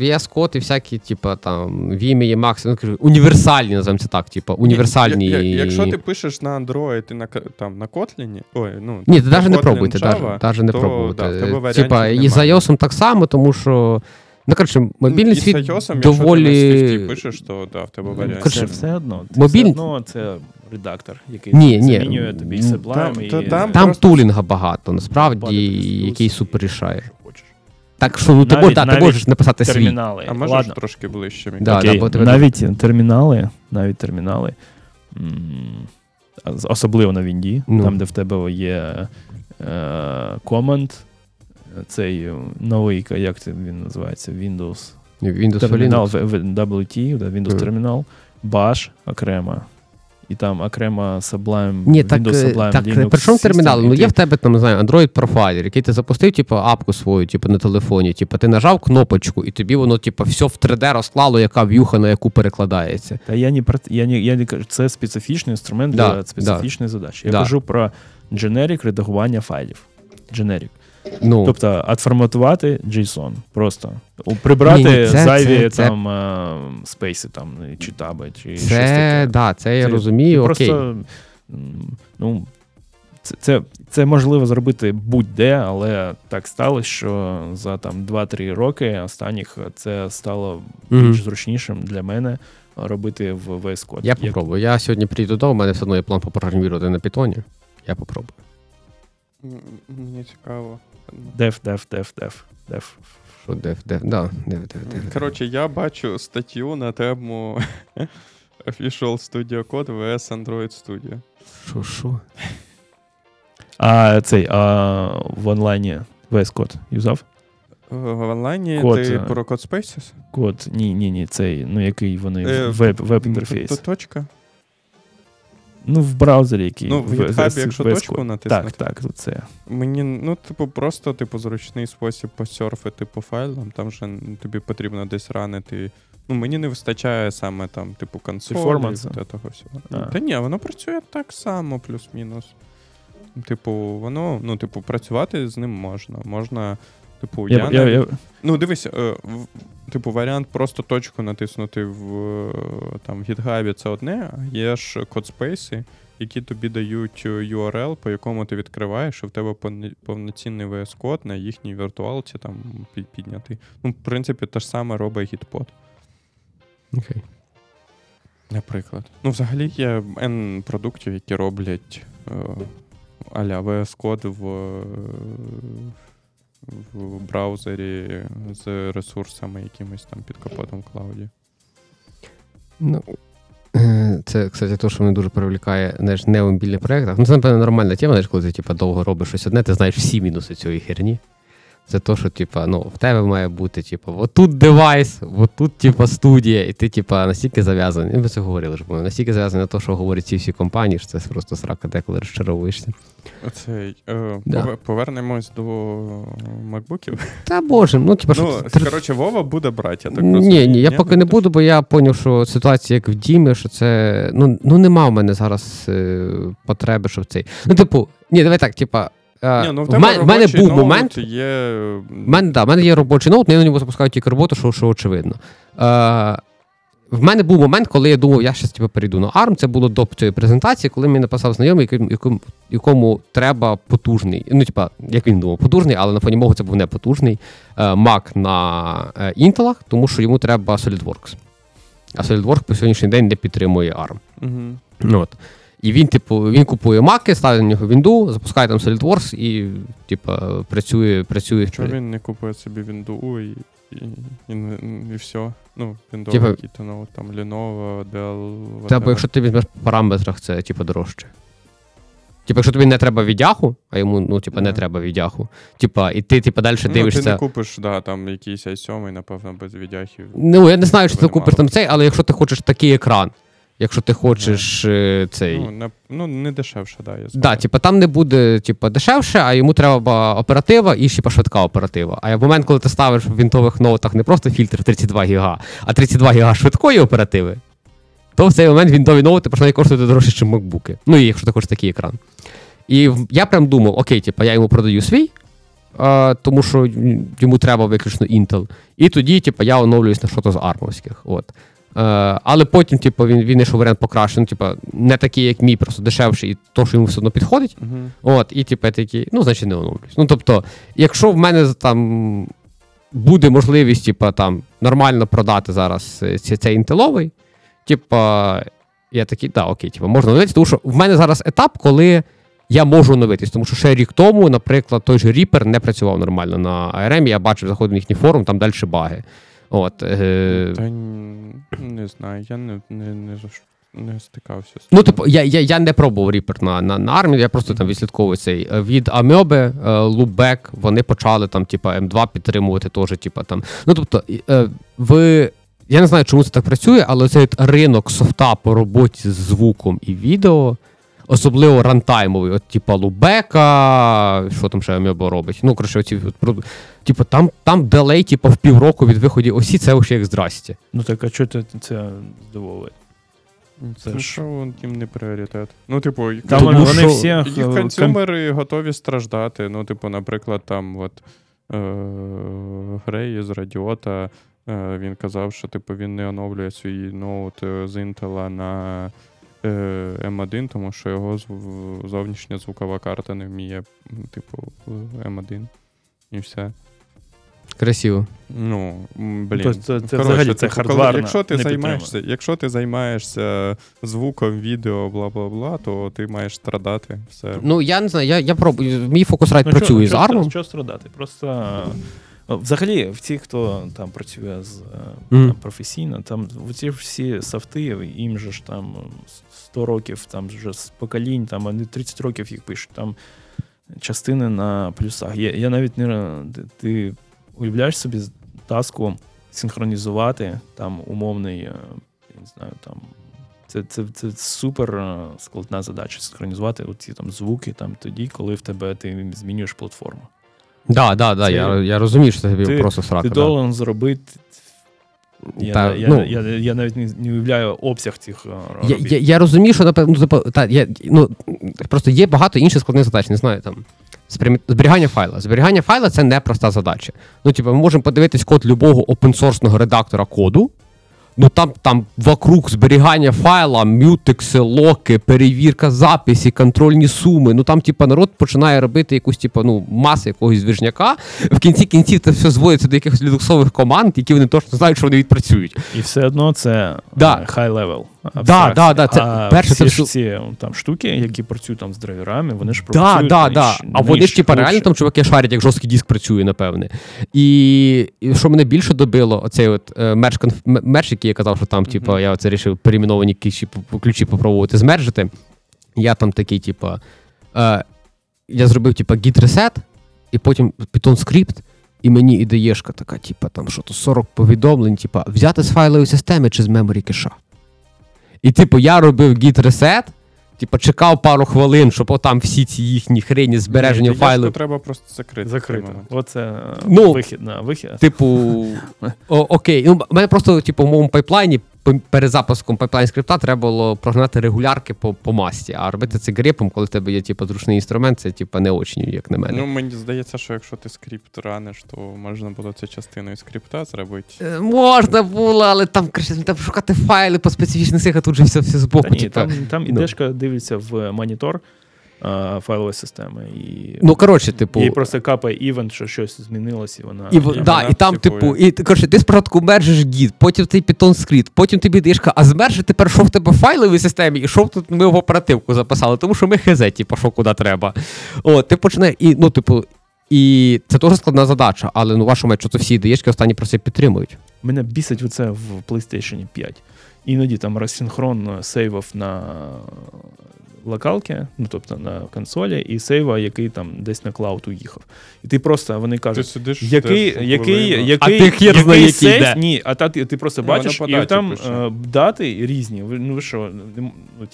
VS Code і всякі, типу, там, Vimy, Max, ну, кажу, універсальні, називаємо це так, типу, універсальні.
Я- я- Якщо ти пишеш на Android і на там на Kotlin, ой, ну
Ні, ти навіть не пробуйте, навіть не пробуйте. Типа, і з iOS так само, тому що. Ну, коротше, мобільний світ
з iOS, якщо ти
доволі.
на Swift пишеш, то да, в тебе варіант.
коротше,
Це все одно. Це
мобіль-
все одно це редактор, який
Ні, ні.
замінює тобі Sublime
Там-
і...
там
Там
просто-
тулінга багато, насправді, який супер
і
рішає. Так що ну, ти,
Навіть-
можеш, да, ти
навіть
можеш написати свій.
Термінали.
А можеш
Ладно.
трошки ближче?
Да,
Окей,
бо тебе-
навіть термінали, навіть термінали, м, особливо на Вінді,
Ну.
там, де в тебе є е, команд, цей новий, як це він називається, Windows
Windows
термінал
Linux.
в- в- WT, да, Windows
Мгм.
термінал, Bash окремо. І там окремо Sublime,
Ні, так,
Windows
е,
Sublime
так
Linux
при чому термінал? Ну є в тебе там, не знаю, Android профайлер, який ти запустив, типу, апку свою, типу, на телефоні. Типу, ти нажав кнопочку, і тобі воно, типу, все в 3D розклало, яка в'юха, на яку перекладається.
Та я не про я не, я не кажу, це специфічний інструмент
Да,
для специфічної задачі. Я
Да.
кажу про дженерік редагування файлів. Дженерік.
Ну,
Тобто отформатувати JSON просто. Прибрати
Ні, ні, це-
зайві
це- це-
там е, спейси там, чи таби, чи щось таке.
да, це я розумію, окей.
Просто, ну, це, це, це можливо зробити будь-де, але так сталося, що за там 2-3 роки останніх це стало більш зручнішим для мене робити в VS Code.
Я
Як-
попробую. Я сьогодні прийду додому, у мене все одно є план попрограмувати на питоні. Я попробую.
Мені цікаво.
Dev, dev, dev, dev, dev.
Що дев, дев, да, дев, дев, дев.
Коротше, я бачу статтю на тему Official Studio Code vs Android Studio.
Що, що?
А цей а, в онлайні VS Code юзав?
В в онлайні
Код,
ти
е,
про Codespaces?
Код, ні, ні, ні, цей, ну який вони
Е,
веб, веб
То
інтерфейс.
точка.
Ну, в браузері який.
Ну, в
В-
GitHub, якщо
VS
точку натиснути.
Так, так, це.
Мені, ну, типу, просто, типу, зручний спосіб посерфити по файлам. Там же тобі потрібно десь ранити. Ну, мені не вистачає саме там, типу, консолі, того всього.
А.
Та ні, воно працює так само, плюс-мінус. Типу, воно, ну, типу, працювати з ним можна. Можна Типу,
Я,
я,
я, я,
Ну, дивись, е, в- типу, варіант просто точку натиснути в е, там, GitHub це одне, а є ж кодспейси, які тобі дають е, URL, по якому ти відкриваєш, і в тебе повноцінний VS Code на їхній віртуалці там під- піднятий. Ну, в принципі, те ж саме робить Gitpod,
Окей.
наприклад. Ну, взагалі є N продуктів, які роблять е, а-ля VS Code в, в браузері з ресурсами якимось там під капотом в клауді.
Ну, це, кстати, те, що мене дуже привлікає знаєш, не в мобільних проєктах. Ну, це, напевно, нормальна тема, знаєш, коли ти типу, довго робиш щось одне, ти знаєш всі мінуси цієї херні. Це то, що, типа, ну, в тебе має бути, типу, отут девайс, отут, типа, студія, і ти, типа, настільки зав'язаний. Ми це говорили, що ми настільки зав'язаний на те, що говорять ці всі компанії, що це просто срака деколи розчаровуєшся.
Оцей, е,
Да.
Повернемось до макбуків.
Та боже, ну, типа, що.
Ну,
тр-
коротше, Вова буде брати, я так розумію.
Ні, ні, я поки не буду, бо я зрозумів, що ситуація як в Дімі, що це. Ну, ну нема в мене зараз е, потреби, щоб цей. Ну, типу, ні, давай так, типа.
Ні, ну, в тебе
мене
робочий
був
ноут
момент.
Є...
В мене, да, в мене є робочий ноут, але я на ньому запускаю тільки роботу, що, що очевидно. Е, в мене був момент, коли я думав, я щас типу, перейду на ARM. Це було до цієї презентації, коли мені написав знайомий, якому, якому треба потужний. Ну, типа, як він думав, потужний, але на фоні мого це був не потужний е, Mac на е, Intel, тому що йому треба SolidWorks. А SolidWorks по сьогоднішній день не підтримує ARM.
Угу.
Ну, От. І він, типу, він купує маки, ставить на нього Windows, запускає там SolidWorks і, типу, працює, працює.
Чого він не купує собі Windows і, і, і, і, все? Ну, Windows
Типа-
який-то, ну, там Lenovo, Dell,
Та, бо якщо ти візьмеш по параметрах, це типу дорожче. Типу, якщо тобі не треба віддяху, а йому, ну, типу, не треба віддяху. Типа, і ти, типу, далі
Ну,
дивишся.
ти не купиш, да, там якийсь i7, напевно, без відяхів.
Ну, я не знаю, чи ти купиш там цей, але якщо ти хочеш такий екран, якщо ти хочеш е, цей.
Ну, не, ну, не дешевше, да, я
Да, типа там не буде типа, дешевше, а йому треба оператива і типа, швидка оператива. А в момент, коли ти ставиш в вінтових ноутах не просто фільтр 32 ГБ, а 32 ГБ швидкої оперативи, то в цей момент вінтові ноути починають коштувати дорожче, ніж макбуки. Ну і якщо ти хочеш такий екран. І я прям думав, окей, типа, я йому продаю свій, а, тому що йому треба виключно Intel. І тоді, типу, я оновлююсь на щось з армовських. От. Е, але потім, типу, він, він знайшов варіант покращений, ну, типу, не такий, як мій, просто дешевший, і то, що йому все одно підходить.
Угу.
От, і типу, я такий, ну, значить, не оновлююсь. Ну, тобто, якщо в мене там буде можливість, типу, там, нормально продати зараз е, ці- цей інтеловий, типу, я такий, да, окей, типу, можна оновитися, тому що в мене зараз етап, коли я можу оновитись, тому що ще рік тому, наприклад, той же Reaper не працював нормально на ARM, я бачив, заходив на їхній форум, там далі баги. От, е,
Та не знаю, я не, не, не, не стикався з
Ну, типу, я, я, я не пробував Reaper на, на, на армії, я просто там відслідковую цей. Е, Від Амьоби, Loopback, вони почали там, типу, М2 підтримувати теж, типу, там. Ну, тобто, е, ви. Я не знаю, чому це так працює, але цей ринок софта по роботі з звуком і відео, особливо рантаймовий, от, типу, Лубека, що там ще Амьоба робить. Ну, коротше, оці, от, типу, там, там делей, типу, в півроку від виходу осі, це вже як здрасті.
Ну так, а чого ти це здивовує?
Це
це
ж
ж-
що їм не пріоритет. Ну, типу, їх-
Там
Тому
вони
що
всі е,
їх консюмери готові страждати. Ну, типу, наприклад, там от е, Грей з Радіота. Е, він казав, що типу, він не оновлює свій ноут е, з Intel на е, M1, тому що його зовнішня звукова карта не вміє, типу, в M1. І все.
Красиво.
Ну, блін.
То це- це
Коротше,
взагалі це хардварно
Якщо ти займаєшся, якщо ти займаєшся звуком, відео, бла бла бла, то ти маєш страдати. Все.
Ну, я не знаю, я, я пробую. Мій фокусрайт
Ну,
працює з
що,
армом.
Що страдати? Просто взагалі, в ті, хто там працює з там, професійно, там ці всі софти, їм же ж там 100 років, там вже з поколінь, там вони 30 років їх пишуть. Там частини на плюсах. Я, я навіть не ти, ти уявляєш собі таску синхронізувати там умовний, е, я не знаю, там. Це, це, це супер е, складна задача синхронізувати ці там звуки там тоді, коли в тебе ти змінюєш платформу.
Да, да, да,
Це-
я, я розумію, що це тобі
Ти-
просто срака.
Ти
да.
должен зробити. Я,
Та,
я,
ну,
я, я, навіть не, не уявляю обсяг цих е,
Я, я, я розумію, що напевно, ну, типу, та, я, ну, просто є багато інших складних задач, не знаю там. Зберігання файла. Зберігання файла це не проста задача. Ну, типу, ми можемо подивитись код любого опенсорсного редактора коду. Ну там, там вокруг зберігання файла, мютекси, локи, перевірка записі, контрольні суми. Ну там, типа, народ починає робити якусь, типа, ну, масу якогось движняка. В кінці кінців це все зводиться до якихось лідоксових команд, які вони точно знають, що вони відпрацюють.
І все одно це
Да.
е, high level.
Да, да, да, це
а
перше,
всі
це
ж ці там штуки, які працюють там з драйверами, вони ж
Да,
працюють
да, да. А вони ж типа реально там чуваки шарять, як жорсткий диск працює, напевне. І, і що мене більше добило, оцей от е, мерч, мерч, який я казав, що там, типа, я оце рішив перейменовані ключі, ключі попробувати змержити. Я там такий, типа, е, я зробив, типа, git reset, і потім Python скрипт, і мені ідеєшка така, типа, там що то 40 повідомлень, типа, взяти з файлової системи чи з memory кеша. І, типу, я робив git reset, типу, чекав пару хвилин, щоб отам всі ці їхні хрені збереження
Ні,
файлів.
треба просто закрити. момент.
Оце е,
Ну,
вихід на вихід.
Типу, о, окей. Ну, в мене просто, типу, в моєму пайплайні п- перед запуском пайплайн скрипта треба було прогнати регулярки по, по масті. А робити це грипом, коли в тебе є типу, зручний інструмент, це типу, не очень, як на мене.
Ну, мені здається, що якщо ти скрипт раниш, то можна було це частиною скрипта зробити.
Е, Можна було, але там там шукати файли по специфічних цих, а тут же все, все збоку.
Та ні,
типу.
там, там
ну.
ідешка дивиться в монітор а, файлової системи. І,
Ну, коротше, типу.
і просто капає івент, що щось змінилось, і вона.
І, в-
і
да,
вона
і там,
типу,
і коротше, ти спочатку мержиш гід, потім ти Python скрипт, потім тобі даєш, а змержи тепер, що в тебе в файловій системі, і що в тут ми в оперативку записали, тому що ми хз, типу, що куди треба. О, ти починаєш, і, ну, типу, і це дуже складна задача, але ну вашу мать, що то всі даєшки останні про це підтримують.
Мене бісить оце в PlayStation 5. Іноді там розсинхронно сейвав на локалки, ну тобто на консолі, і сейва, який там десь на клауд уїхав. І ти просто вони
Ти
кажуть.
сидиш,
Який,
ждеш
який, який,
А ти хер
який
знає, який
сейф?
де.
Ні, а та, ти, ти просто
Ну,
бачиш, і там
пише.
е, дати різні. Ну ви що, ну, типу,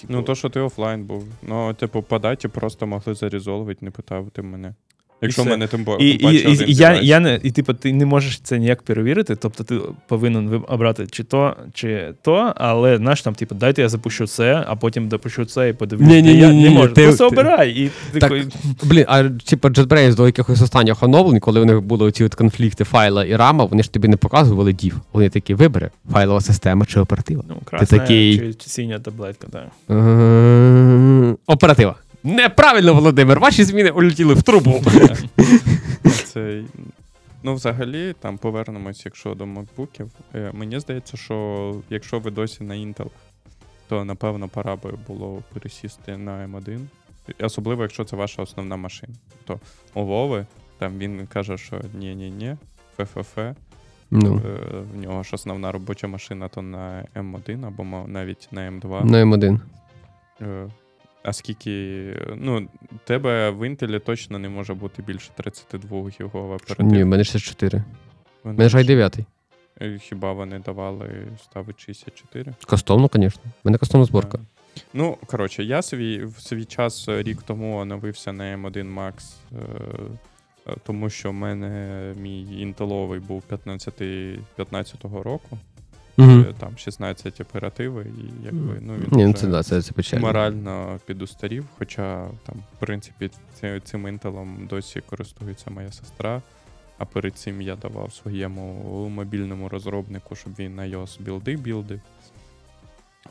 Ну, то, що ти офлайн був. Ну, типу, по даті просто могли зарізолвити, не питав ти мене. Якщо в мене тим
і, і, і,
один
і, я, я не, і типу, ти не можеш це ніяк перевірити, тобто ти повинен обрати чи то, чи то, але знаєш, там, типу, дайте я запущу це, а потім допущу це і подивлюсь.
Ні-ні-ні-ні,
я не можу.
ти-
Просто
ти-
обирай. І
Так,
такий,
Блін, а типу JetBrains до якихось останніх оновлень, коли у них були оці от конфлікти файла і рама, вони ж тобі не показували дів. Вони такі вибери, файлова система чи оператива.
ну, красна
такий-
чи, чи синя таблетка, так.
Оператива. Неправильно, Володимир, ваші зміни улетіли в трубу.
Це, ну, взагалі, там повернемось, якщо до макбуків. Е, Мені здається, що якщо ви досі на Intel, то напевно пора би було пересісти на M1. Особливо, якщо це ваша основна машина. То у Вови, там він каже, що ні-ні-ні, ФФФ.
Ну,
Е, В нього ж основна робоча машина, то на М1 або навіть на М2.
на М1.
Е, А скільки. Ну, тебе в Intel точно не може бути більше 32 гігова оперативки.
Ні, в мене 64. У мене ж
ж-
i 9.
Е, Хіба вони давали ставить 64?
Кастомно, звісно. У мене кастомна зборка.
Ну, коротше, я свій, в свій час е, рік тому оновився на M1 Max, е, тому що в мене мій інтеловий був 15 15-го року,
Угу.
там 16 оперативи, і якби, ну, він
Ні, ну це, да, це, це печально.
морально підустарів, хоча там, в принципі, ці- цим інтелом досі користується моя сестра. А перед цим я давав своєму мобільному розробнику, щоб він на iOS білди білдив.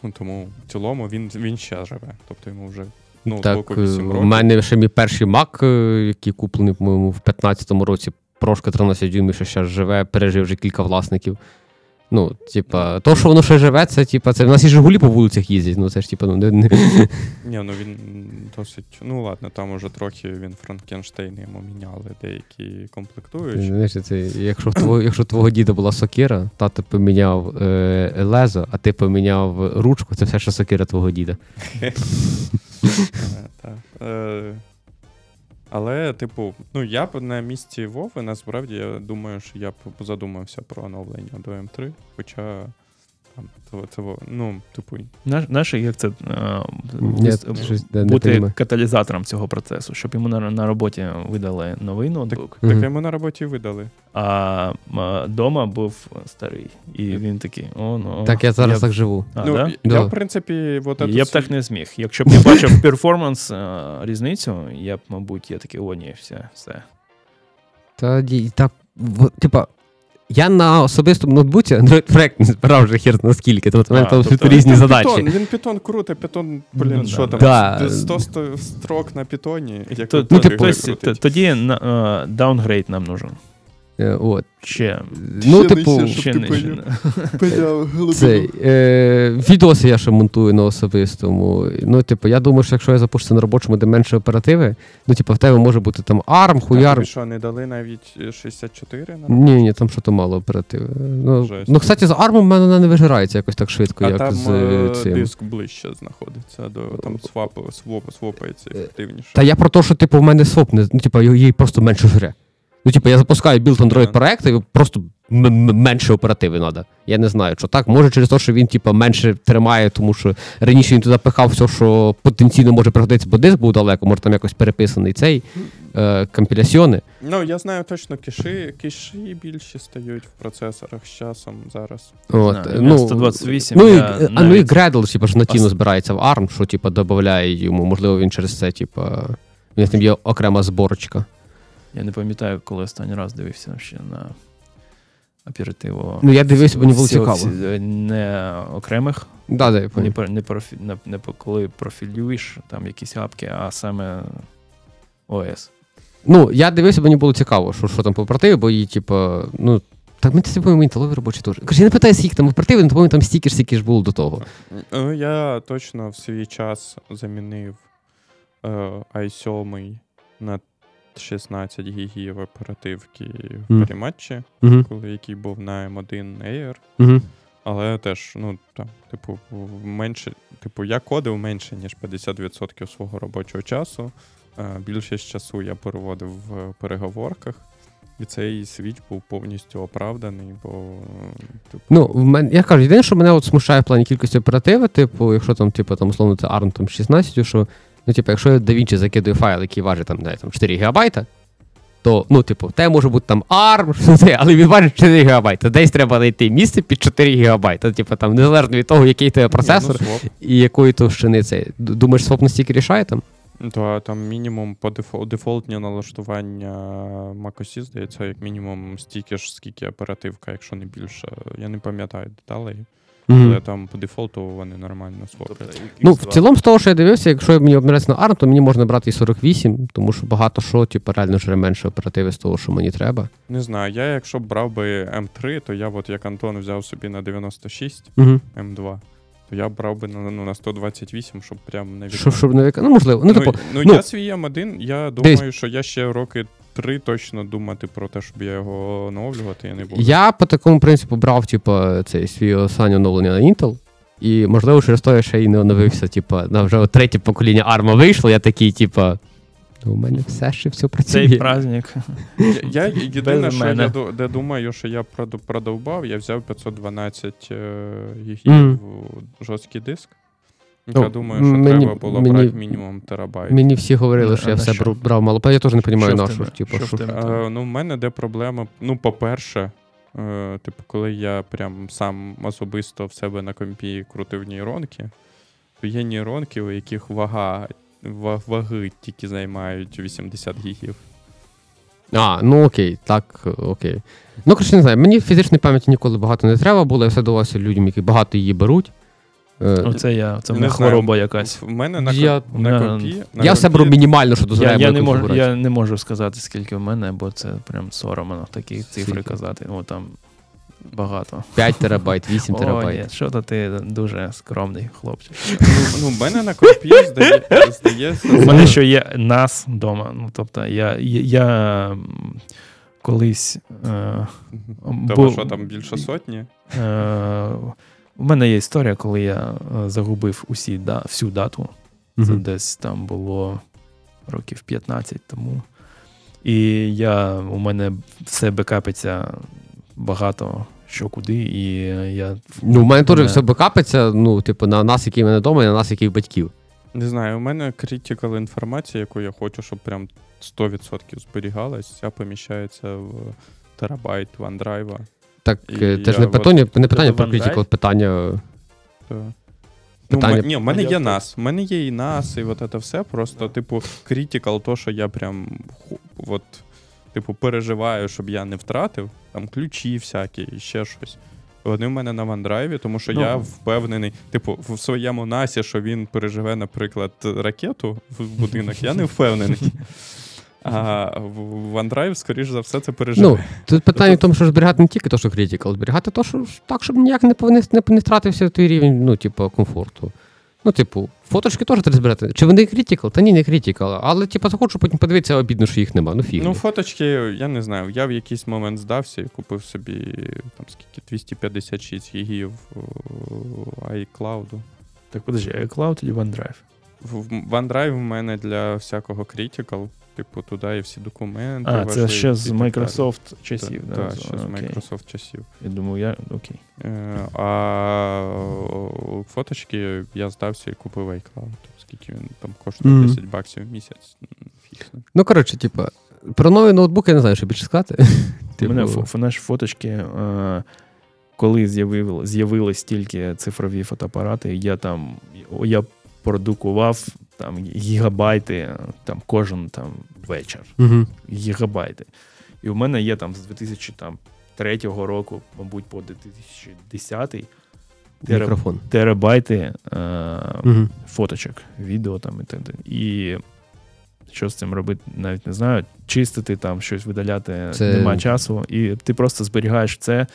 Ну, Тому в цілому він, він ще живе. Тобто йому вже ну,
Так,
звуку
е,
8
у мене ще мій перший Mac, е, який куплений, по-моєму, в 15-му році, прошка 13 дюймів, що ще живе, пережив вже кілька власників. Ну, типа, то, що воно ще живе, це типа, це в нас і Жигулі по вулицях їздять. Ну, це ж типа, ну, не, не...
Ні, ну він досить. Ну ладно, там уже трохи він Франкенштейн йому міняли деякі комплектуючі.
Знаєш, це, якщо, в твого, якщо твого діда була сокира, тато поміняв е, лезо, а ти поміняв ручку, це все, що сокира твого діда.
Але, типу, ну я б на місці Вови, насправді, я думаю, що я б задумався про оновлення до М3. Хоча там. Це, це, ну, типу,
Наш- Знаєш, як це е, бути каталізатором цього процесу, щоб йому на, на роботі видали новий ноутбук,
так
Мгм.
йому на роботі видали.
а вдома був старий. І він такий: о, ну.
Так я зараз так живу.
А,
ну,
да?
я,
Да.
в принципі, вот
Я б так не зміг. Якщо б я бачив перформанс е, різницю, я б, мабуть, я такий, о, ні, все, все.
Та, та типа, я на особистому ноутбуці Android проект не збирав вже хер наскільки. Тобто в мене там
тобто-
різні
Він
задачі.
Python, він Python круто, Python, блін,
Ну,
що
да,
там,
да.
100 строк на питоні, як
То,
ну, типу,
то- тоді даунгрейд нам нужен.
Е, От.
Ще.
Ну,
Ще
типу,
нижче,
Ще
Щоб ти
нижче.
Цей, е, відоси я ще монтую на особистому. Ну, типу, я думаю, що якщо я запущу це на робочому, де менше оперативи, ну, типу, в тебе може бути там ARM, хуярм.
тобі що, не дали навіть е, 64 на
Ні, ні, там що-то мало оперативи. Ну,
Жесть.
ну, кстати, з ARM в мене вона не вижирається якось так швидко,
А
як
там
з
е,
е, цим.
диск ближче знаходиться, до там свап, своп, свопається ефективніше.
Та я про те, що типу, в мене своп не ну, типу, її просто менше жре. Ну, типу, я запускаю білд Android проект, і просто м- м- менше оперативи треба. Я не знаю, що так. Може через те, що він типу, менше тримає, тому що раніше він туди пихав все, що потенційно може пригодитися, бо диск був далеко, може там якось переписаний цей е, компіляціони.
Ну, я знаю точно кеші, кеші більші стають в процесорах з часом зараз.
От,
знаю,
ну,
128,
ну, і,
я
а, ну і Gradle, типу, ж нативно збирається в ARM, що типу, додає йому, можливо, він через це, типу, у нього там є окрема зборочка.
Я не пам'ятаю, коли останній раз дивився ще на оперативу.
Ну, я дивився, бо мені було цікаво.
Не окремих,
Да, да, я
не, не, профі, не, не коли профілюєш там якісь апки, а саме ОС.
Ну, я дивився, бо мені було цікаво, що, що там по оперативі, бо її, типу, ну. Так ми це по інтелові робочі теж. Каже, я не питаю, скільки там оперативи, але по-моєму там стільки ж, стільки ж було до того.
Ну, я точно в свій час замінив е, i7 на 16 гігів оперативки в
Мгм.
перематчі,
Угу.
коли який був на M1 Air.
Угу.
Але теж, ну там, типу, менше, типу, я кодив менше, ніж 50% свого робочого часу. Е, Більшість часу я проводив в переговорках, і цей свіч був повністю оправданий, бо типу,
Ну, в мен, я кажу, єдине, що мене от смущає в плані кількості оперативи, типу, якщо там, типу, там, условно, це ARM там 16, що, ну, типу, якщо я DaVinci закидую файл, який важить там, не, там 4 гігабайта, то, ну, типу, тебе може бути там ARM, але він важить 4 гігабайта. Десь треба знайти місце під 4 гігабайта. Типу, там, незалежно від того, який тебе процесор
Ні, ну,
і якої товщини це. Думаєш, своп настільки рішає там?
То там мінімум по дефол- дефолтні налаштування macOS, здається, як мінімум стільки ж, скільки оперативка, якщо не більше. Я не пам'ятаю деталей, але там по дефолту вони нормально своплять.
Ну, в цілому, з того, що я дивився, якщо мені обирається на ARM, то мені можна брати і 48, тому що багато що, типу, реально жре менше оперативи з того, що мені треба.
Не знаю, я якщо б брав би М3, то я от як Антон взяв собі на 96
Угу.
М2, то я б брав би на, ну, на 128, щоб прям не
Щоб, щоб не вика... Ну, можливо. Ну,
Ну,
типу,
ну,
ну,
я свій М1, я думаю, що я ще роки три точно думати про те, щоб я його оновлювати, я не буду.
я по такому принципу брав, типу, цей свій останнє оновлення на Intel. І, можливо, через те я ще й не оновився, типу, на вже третє покоління ARM вийшло, я такий, типу, ну, у мене все ще все працює.
Цей праздник.
Я, я єдине, що
мене.
я де думаю, що я продовбав, я взяв 512 е, гігів
Мгм.
жорсткий диск.
Ну,
я думаю, що
мені-
треба було
мені-
брати мінімум терабайт.
Мені всі говорили, що
А
я все
що?
брав, мало. Я теж не розумію нашу. Типу,
Що
що...
тебе?
Е, ну, в мене де проблема. Ну, по-перше, е, типу, коли я прям сам особисто в себе на компі крутив нейронки, то є нейронки, у яких вага, ваги тільки займають 80 гігів.
А, ну окей, так, окей. Ну, коротше, не знаю, мені фізичної пам'яті ніколи багато не треба було, я все давався людям, які багато її беруть. Е,
Оце я, це в
Не
мене
знаю,
хвороба якась.
В мене на,
Я-
на
на-
компі. на
я все беру мінімально, що
Я,
дозволяє
я,
моя
не можу, я не можу сказати, скільки в мене, бо це прям соромно такі цифри казати. О, там багато.
5 терабайт, 8 терабайт.
що то ти дуже скромний хлопчик.
Ну, ну, в мене на компі здає, здається.
У мене ще є нас вдома. Ну, тобто я, я, я колись. Е,
Того,
бу-
що там більше сотні.
е, у мене є історія, коли я е, загубив усі, да, всю дату. Це
Мгм.
десь там було років 15 тому. І я, у мене все бекапиться багато що куди, і я.
Ну, в мене теж все бекапиться, ну, типу, на нас, які в мене вдома, і на нас, які батьків.
Не знаю, у мене критикал інформація, яку я хочу, щоб прям 100% зберігалась, вся поміщається в терабайт OneDrive.
Так,
І
це ж
я
не питання, не питання про
OneDrive?
критикал, питання.
То... Ну,
Питання-
м- ні, в мене є нас. В мене є і нас, і от це все. Просто, типу, критикал, то, що я прям ху- от, типу, переживаю, щоб я не втратив, там ключі всякі і ще щось. Вони в мене на вандрайві, тому що
Ну.
я впевнений, типу, в своєму насі, що він переживе, наприклад, ракету в будинок, я не впевнений. А в OneDrive, скоріш за все, це переживе.
Ну, тут питання в тому, що зберігати не тільки те, що критикал, зберігати те, що так, щоб ніяк не, не, не, не втратився той рівень, ну, типу, комфорту. Ну, типу, фоточки теж треба збирати. Чи вони критикал? Та ні, не критикал. Але, типу, захочу потім подивитися, обідно, що їх нема. Ну, фіг.
Ну, фоточки, я не знаю. Я в якийсь момент здався і купив собі там скільки 256 гігів iCloud.
Так, подожди, iCloud чи OneDrive?
OneDrive в мене для всякого critical, типу, туди і всі документи.
А, це ще з. Microsoft часів.
Так,
да?
так, ще з Microsoft часів.
Я думаю, я окей.
Е, А фоточки я здався і купив iCloud. Скільки він там коштує
Мгм.
10 баксів в місяць. Ним.
Ну, коротше, типу, про новий ноутбук я не знаю, що більше сказати.
У
Типу,
мене фо- наші фоточки, е, коли з'явились тільки цифрові фотоапарати, я там я продукував там гігабайти там, кожен там вечір.
Угу.
Гігабайти. І у мене є там з 2003 року, мабуть, по 2010 тере-
Мікрофон.
терабайти е,
Угу.
фоточок, відео там і так далі. І що з цим робити, навіть не знаю. Чистити там щось видаляти
Це-
нема часу, і ти просто зберігаєш це.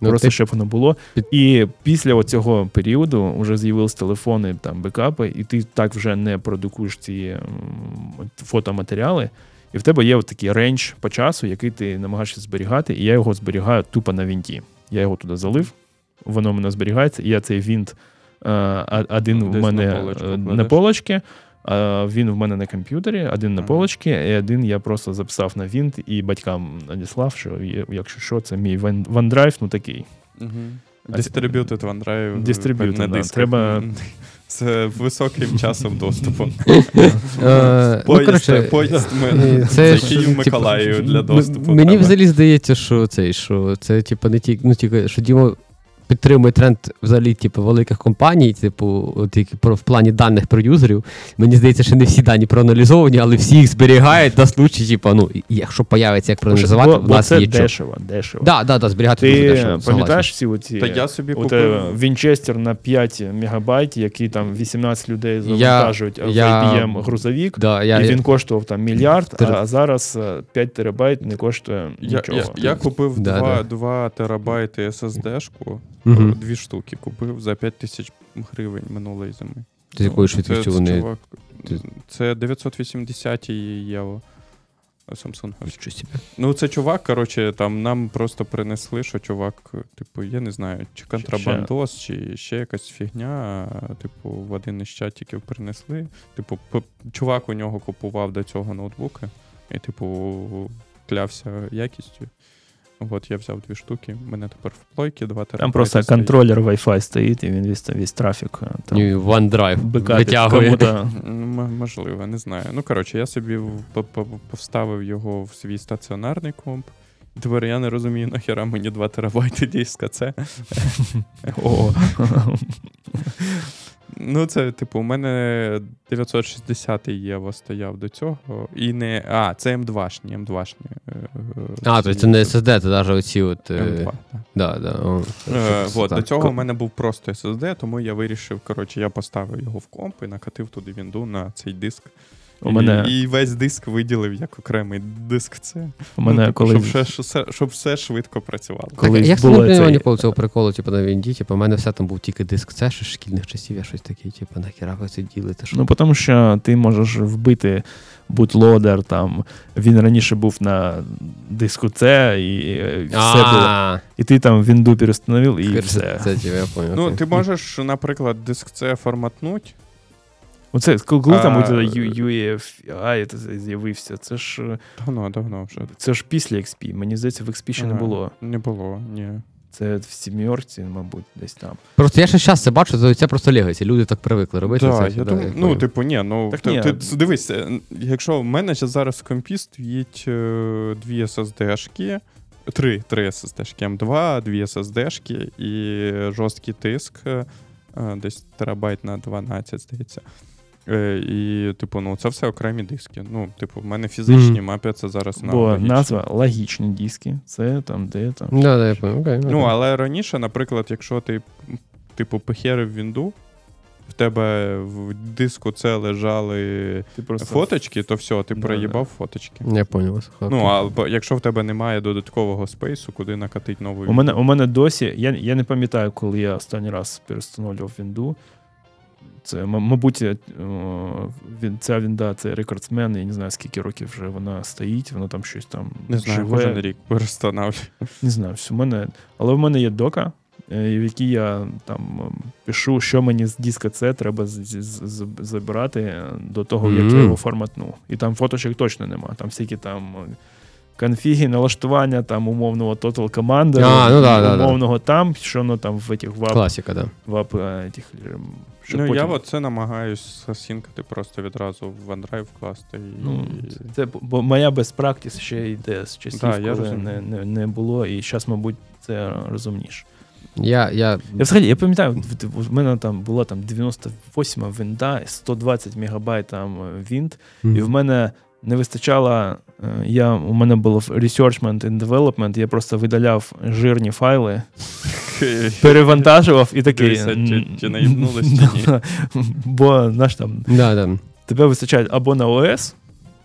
Ну,
просто
ти-
щоб воно було. І після цього періоду вже з'явились телефони, там бекапи, і ти так вже не продукуєш ці фотоматеріали. І в тебе є от такий рейндж по часу, який ти намагаєшся зберігати, і я його зберігаю тупо на вінті. Я його туди залив, воно в мене зберігається, і я цей вінт е, а- один в мене
на
е, на полочці, а він в мене на комп'ютері, один на полочці, і один я просто записав на вінт і батькам надіслав, що якщо що, це мій ван- OneDrive, ну такий.
Угу.
Ці-
OneDrive.
Distributed,
на
да.
дисках.
Треба-
З високим часом доступу.
Е, ну,
Поїзд, поїзд
е, це
Київ Миколаїв для доступу.
Мені взагалі здається, що це, що це, типу, не тільки, ну, тільки, що Діма підтримує тренд взагалі, типу, великих компаній, типу, от які про в плані даних про юзерів. Мені здається, що не всі дані проаналізовані, але всі їх зберігають на случай, типу, ну, якщо появиться як проаналізувати,
бо,
в
бо
нас
це
є що.
дешево, дешево.
Да, да, да, зберігати дуже
Ти
дешево.
пам'ятаєш всі оці
Та я собі
от, е,
купив.
Вінчестер на 5 мегабайт, який там 18 людей завантажують в
я-
IBM грузовик,
Да, я,
і він коштував там мільярд,
Тер-
а зараз е, 5 терабайт не коштує
Я,
нічого.
я, я купив
Да,
2,
да.
2 терабайти SSD-шку,
Мгм.
дві штуки купив за 5 тисяч гривень минулої зими.
З якою
Це-
швидкістю вони.
чувак,
Ти-
це 980 євро. Samsung.
Нічого собі.
Ну, це чувак, коротше, там нам просто принесли, що чувак, типу, я не знаю, чи контрабандос, чи ще якась фігня. Типу, в один із чатиків принесли. Типу, п- чувак у нього купував до цього ноутбуки, і, типу, клявся якістю. От я взяв дві штуки. У мене тепер в плойки 2 терабайти.
Там просто
стоїть.
контролер Wi-Fi стоїть, і він весь, весь трафік. е, Там,
Ні, OneDrive
бекапить
витягує.
кому-то.
Ну, можливо, не знаю. Ну, коротше, я собі в- по- по- повставив його в свій стаціонарний комп. І Тепер я не розумію, нахера мені 2 терабайти диска. Це. Ну, це, типу, у мене 960 євро стояв до цього. І не. А, це М2-шні, М2-шні. е,
А, то це не SSD, це навіть оці от. е,
М2, так.
Да, да, о,
Е, от,
так.
до цього у мене був просто SSD, тому я вирішив, коротше, я поставив його в комп і накатив туди вінду на цей диск.
У мене,
І, і весь диск виділив як окремий диск. Це
у мене
ну,
коли,
щоб, все, все, щоб все швидко працювало.
Так,
колись
я не
було
розумів ніколи цього приколу, типу, на Вінді, типу, у мене все там був тільки диск це ще шкільних часів, я щось таке, типу, нахіра ви це ділите, що
Ну, тому що ти можеш вбити бутлодер, там він раніше був на диску C, і все було. І ти там вінду перестановив, і все.
Це, типу.
Ну, ти можеш, наприклад, диск C форматнуть,
Оце коли там
А,
оце UEFI це з'явився, це ж е,
Давно, давно вже.
це ж після XP. Мені здається, в XP ще не було.
Не було, ні.
Це в сім'єрці, мабуть, десь там.
Просто я ще зараз це бачу, це- це просто легаці. Люди так привикли робити.
Да,
це,
я
да,
думаю,
я
ну, типу, ні, ну
Так
ти,
ні.
ти дивись, е, якщо в мене ще зараз в компі стоїть е, дві SSD-шки, три, три SSD-шки, М2, дві SSD-шки і жорсткий тиск, е, десь терабайт на 12, здається. Е, І, типу, ну, це все окремі диски. Ну, типу, в мене фізичні
Мгм.
мапляться зараз на
Бо
логічні.
назва логічні диски. Це там, де там.
Да, да, я понял. Окей,
Ну, але раніше, наприклад, якщо ти, типу, похерив вінду, в тебе в диску це лежали
Ти просто
фоточки, то все, ти
Да,
проїбав фоточки.
Я понял.
Ну,
Окей.
а якщо в тебе немає додаткового спейсу, куди накатить нову
У мене, у мене досі, я, я не пам'ятаю, коли я останній раз перестановлював вінду. Це, мабуть, е, він, ця вінда це рекордсмен, я не знаю, скільки років вже вона стоїть, вона там щось там
Не знаю,
живе.
кожен рік перестановлюю.
Не знаю, все, в мене, але в мене є дока, е, в якій я там пишу, що мені з диска це треба з- з- з- забирати до того, як я його форматну. І там фоточок точно нема. Там всякі там е, конфіги, налаштування, там умовного Total Commander,
А, ну да, да, да.
умовного там, що воно там в этих вап,
Класика, да.
вап этих, щоб
Ну, я
потім-
от це намагаюсь засінкати просто відразу в OneDrive вкласти. І...
Ну, це бо моя practice ще йде з часів,
Да, я
коли не, не, не було, і зараз, мабуть, це розумніше.
Я, я...
Я взагалі я пам'ятаю, в мене там була там 98 винда, 120 мегабайт там винт, mm-hmm. і в мене не вистачало. е, Я, у мене було researchment and development, я просто видаляв жирні файли, перевантажував і такий.
Чи-
м,
чи ні.
Бо знаєш, там
Да, да.
тебе вистачає або на ОС,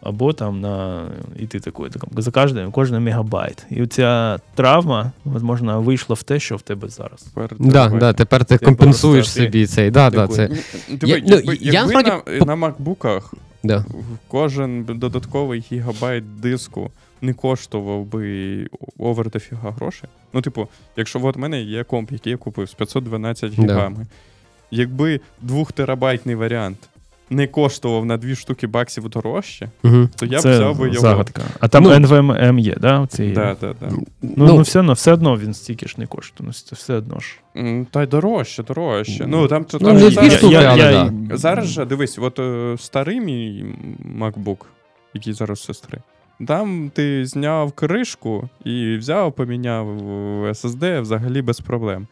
або там на. І ти такий, таком, за кожен, кожен мегабайт. І ця травма, можливо, вийшла в те, що в тебе зараз.
Тепер
Да, да, тепер ти компенсуєш собі цей. Да, да, це.
Диви,
Я- ну,
якби,
я
якби
насправді
на,
по-
на макбуках
Да.
кожен додатковий гігабайт диску не коштував би овер дофіга грошей. Ну, типу, якщо от в мене є комп, який я купив з 512
Да.
гігами, якби 2 терабайтний варіант не коштував на 2 штуки баксів дорожче,
Угу.
то я б
Це
взяв би його.
загадка. А там
Ну,
NVMe є, да? Ці...
Да, да, да.
Ну,
Ну,
ну, все, одно, все одно він стільки ж не коштує. Ну, це все одно ж.
Та й дорожче, дорожче. Ну, там,
Ну,
там
дві
зараз,
я,
але
я,
да.
зараз же, дивись, от е, старий мій MacBook, який зараз сестри, там ти зняв кришку і взяв, поміняв SSD взагалі без проблем.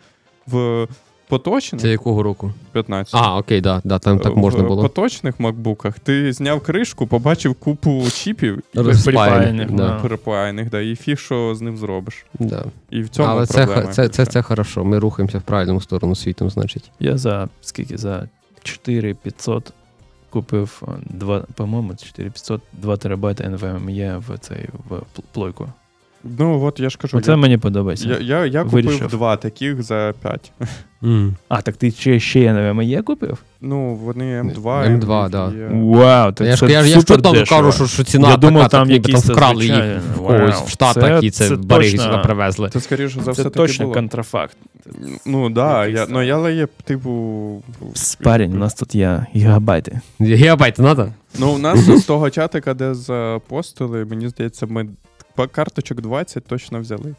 В поточних
Це якого року?
15.
А, окей, да, да, там так можна
в поточних макбуках ти зняв кришку, побачив купу чіпів і
Розпаяних, да.
да.
перепаяних, да, і фіг, що з ним зробиш.
Да.
І в цьому
Але це,
проблема.
х- це, це, це хорошо. Ми рухаємося в правильному сторону світом, значить.
Я за скільки? За 4500 купив, а, два, по-моєму, 4500 2 терабайта NVMe в цей в пл- плойку.
Ну, от я ж кажу,
Оце
я,
мені подобається.
я, я, я купив
Вирішив.
два таких за 5.
А, так ти ще, ще NVMe купив?
Ну, вони М2.
М2, да.
Вау, так
Я ж,
це
я, ж- я ж там кажу, що, що ціна
Я
така,
думав, там якісь
вкрали їх в когось
Вау.
в Штатах
Це-
і це,
це
бариги сюди привезли.
Це, скоріше за все,
Це точно
було.
контрафакт.
Ну, да, я, ну, я але є, типу...
Парень, у нас тут є гігабайти.
Гігабайт надо?
Ну, у нас з того чатика, де запостили, мені здається, ми по карточок 20 точно взяли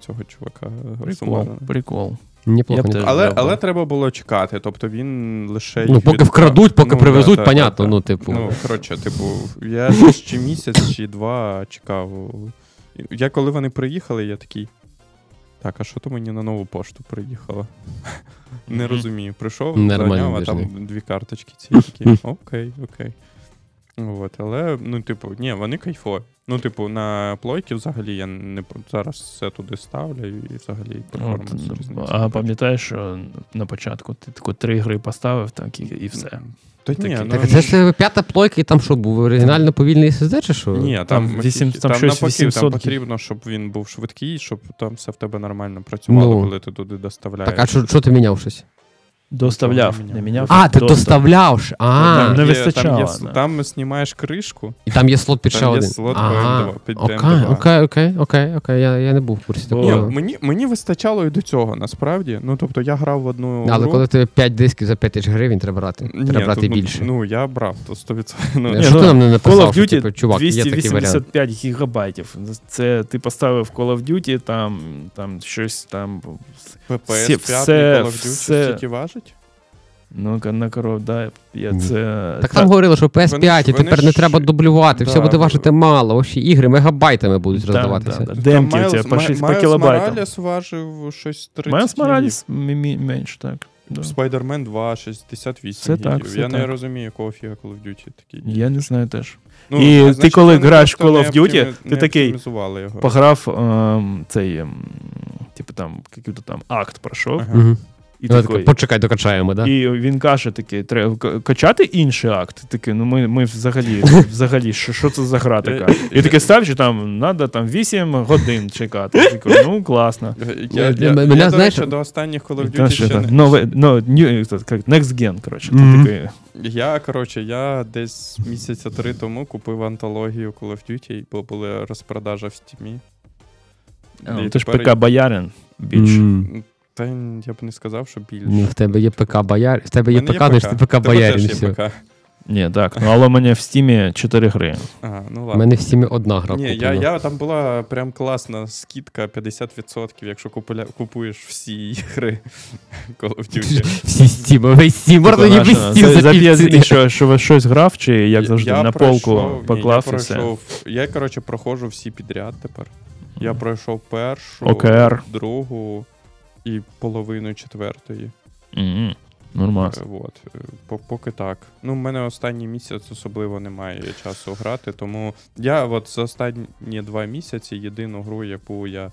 цього чувака.
Прикол, прикол.
Неплохо. Не.
Але, але треба було чекати, тобто він лише.
Ну, поки
від-
вкрадуть, поки
Ну,
привезуть, понятно, ну, типу.
Ну, коротше, типу, я десь чи місяць, чи два чекав. Я коли вони приїхали, я такий. Так, а що то мені на нову пошту приїхало? Не розумію. Прийшов, зайняв, а там дві карточки ці такі. Окей, окей. От, але, ну, типу, ні, вони кайфові. Ну, типу, на плойки взагалі я не зараз все туди ставлю і взагалі перформанс різниці.
а пам'ятаєш, що на початку ти тако три гри поставив, так і, і все.
Та ні,
Такі-
ну,
Так це ж п'ята плойка, і там що, був оригінально повільний SSD, чи що?
Ні, там,
Там вісім-
там,
там щось
навпаки,
800
там потрібно, щоб він був швидкий, щоб там все в тебе нормально працювало,
Ну.
коли ти туди доставляєш.
Так, а що, що ти міняв щось?
Доставляв,
не
не
міняв.
А, ти доставляв. А,
не вистачало,
Там, є,
да.
там знімаєш кришку,
і там є слот під
Там
ще
є
один.
слот
ага.
Під
окей, окей, окей, окей, окей. Я, я не був в курсі
Бо-
такого.
мені, мені вистачало і до цього, насправді. Ну, тобто я грав в одну.
Але
гру.
коли ти 5 дисків за 5 тисяч гривень треба брати.
Ні,
треба брати
ну,
більше.
Ну, я брав, то 100%. Ну,
Ні, що
ну,
ти нам не
Call
написав,
of
що, типу, чувак, є такий варіант.
285 гігабайтів. Це ти поставив Call of Duty, там, там щось там.
PPS
Всі-
5
все-
Call of Duty
все-
стільки важить?
Ну, на коров, да, я це.
Так
та-
там говорили, що PS5,
Вони
і
вони
тепер не треба дублювати, все буде важити мало. Ось ігри мегабайтами будуть
да,
роздаватися.
да, да. Демки у тебе по,
Май-
6, по кілобайтам.
Моралес важив щось 30
Майлз
гігів.
Моралес мі- мі- менш, так. Да.
Spider-Man 2, 68
Це
гігів.
так, це
Я не розумію, якого фіга Call of Duty такі.
Я не знаю теж.
Ну,
І
значить,
ти коли граєш
просто
Call of Duty,
оптимі-
ти
не
такий,
його.
Пограв ем, цей, ем, типу там, який-то там акт пройшов,
Ага.
І
Ну,
такий,
Почекай, докачаємо, да?
І він каже такий, треба качати інший акт. Такий, ну ми, ми взагалі, взагалі, що, що це за гра така? І таке став, що там треба там 8 годин чекати. Я такий, ну класно.
Я, я,
Мене,
я,
мене,
до
знаєш,
речі, до останніх Call of Duty ще не...
нове, ну, next gen, коротше. Такий,
Я, коротше, я десь місяця три тому купив антологію Call of Duty, бо була розпродажа в стімі.
ти ж ПК боярин більше.
М.
Та я б не сказав, що більше.
Ну, в тебе є ПК бояр, в тебе є ПК, значить ти ПК боярин.
Ні, так. Ну але у мене в стімі 4 гри.
Ага, ну
У мене в стімі одна гра
Ні, я, я, там була прям класна скидка 50%, якщо купуля, купуєш всі ігри Call of Duty.
Всі стіми, весь стім, можна не весь стім
за,
за
за п'ять-
півціни.
і що, що ви щось грав, чи як завжди
Я
на
пройшов-
полку
ні,
поклав
я
і все?
пройшов, Я, коротше, проходжу всі підряд тепер. Я пройшов першу,
ОКР.
другу і половину четвертої.
Мгм. Нормас.
Е, Вот. Поки так. Ну, в мене останній місяць особливо немає часу грати, тому я от за останні два місяці єдину гру, яку я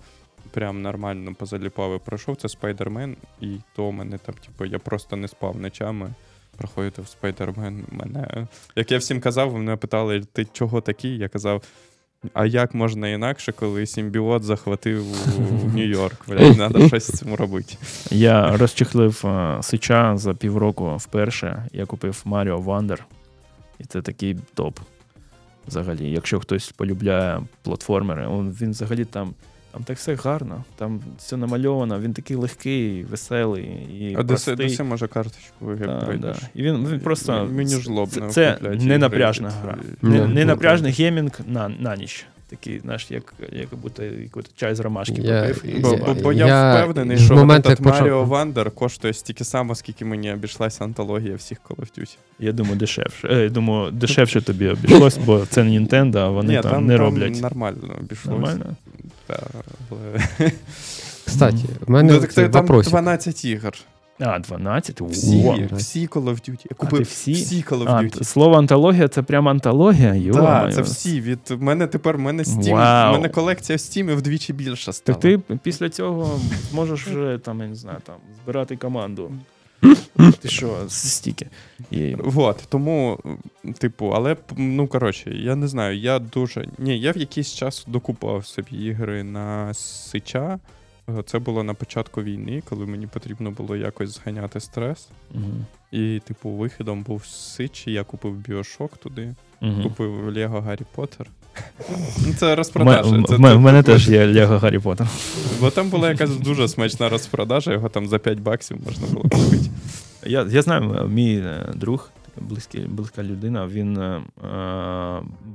прям нормально позаліпав і пройшов, це Spider-Man, і то мене там, типу, я просто не спав ночами. Проходити в Spider-Man мене. Як я всім казав, мене питали, ти чого такий? Я казав. А як можна інакше, коли симбіот захватив у Нью-Йорк? Блядь, треба щось з цим робити.
Я розчехлив е, Сича за півроку вперше. Я купив Mario Wonder. І це такий топ. Взагалі, якщо хтось полюбляє платформери, він взагалі там. Там так все гарно, там все намальовано, він такий легкий, веселий і
А
простий.
де може карточку
Да,
пройдеш?
да. І він, він просто
Мені ж лобно
це, це
куплять
не напряжна гра. Не,
Ну,
не
ну,
напряжний геймінг на, на ніч. Такий, знаєш, як, як будто якийсь чай з ромашки
Я-
попив. і
Бо,
Я-
бо, бо я,
я
впевнений, що
почав-
Mario Wonder коштує стільки само, скільки мені обійшлася антологія всіх Call of Duty.
Я думаю, дешевше. Е, думаю, дешевше тобі обійшлось, бо це не Nintendo, а вони
Ні,
там, не роблять.
нормально обійшлося.
Нормально?
Та, але...
Кстати, в мене
Ну, так це там
вопросик.
12 ігор.
А, 12?
Всі,
Во.
всі Call of Duty. Я
А ти всі?
всі Call of Duty.
т- слово антологія це прямо антологія?
Так,
Йо-моє.
це всі. Від в мене тепер в мене Steam,
Вау.
в мене колекція в Steam вдвічі більша стала.
Так ти після цього можеш вже там, я не знаю, там, збирати команду. Ти що, стільки. І...
Вот, тому, типу, але ну коротше, я не знаю, я дуже. Ні, я в якийсь час докупав собі ігри на Сича. Це було на початку війни, коли мені потрібно було якось зганяти стрес.
Мгм.
І, типу, вихідом був Сич, і я купив Біошок туди,
Мгм.
купив Лего Гаррі Поттер. Ну, Це розпродажа.
м-
це-
в м-
це-
в мене теж є Лего Гаррі Поттер.
Бо там була якась дуже смачна розпродажа, його там за 5 баксів можна було купити.
Я, я знаю, мій е, друг, близький, близька людина, він е, е,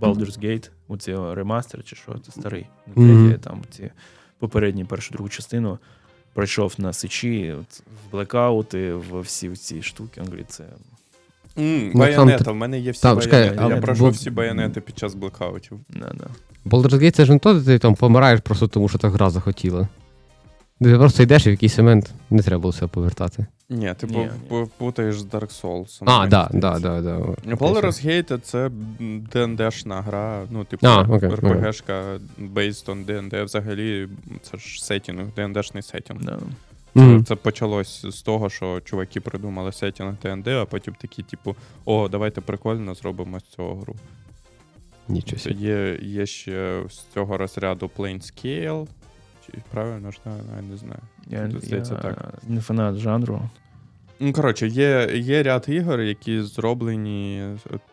Baldur's Gate, оці ремастер чи що, це старий. третій, там ці попередні першу другу частину. Пройшов на сичі, от, в блекаути, в всі ці штуки. Він говорить, це
Ну,
Байонета, в мене є всі
там, чекай,
байонети.
але
Я пройшов
бо-
всі байонети під час блекаутів.
да.
Baldur's Gate це ж не то, де ти там помираєш просто тому, що так гра захотіла. Ти просто йдеш і в якийсь момент не треба було себе повертати.
Ні, ти
Ні,
пу-
ні.
путаєш з Dark Souls.
А, да, да, да.
Baldur's Gate це ДНДшна гра, ну, типу,
А, окей,
РПГшка based on D&D. Взагалі, це ж сетінг, ДНДшний сетінг. Це,
Мгм.
це почалось з того, що чуваки придумали сетінг ДНД, а потім такі, типу, о, давайте прикольно зробимо з цього гру.
Нічого
Це є, є ще з цього розряду Planescale. Чи правильно ж? Я не знаю.
Я,
Здається,
я
так.
не фанат жанру.
Ну, коротше, є, є ряд ігор, які зроблені.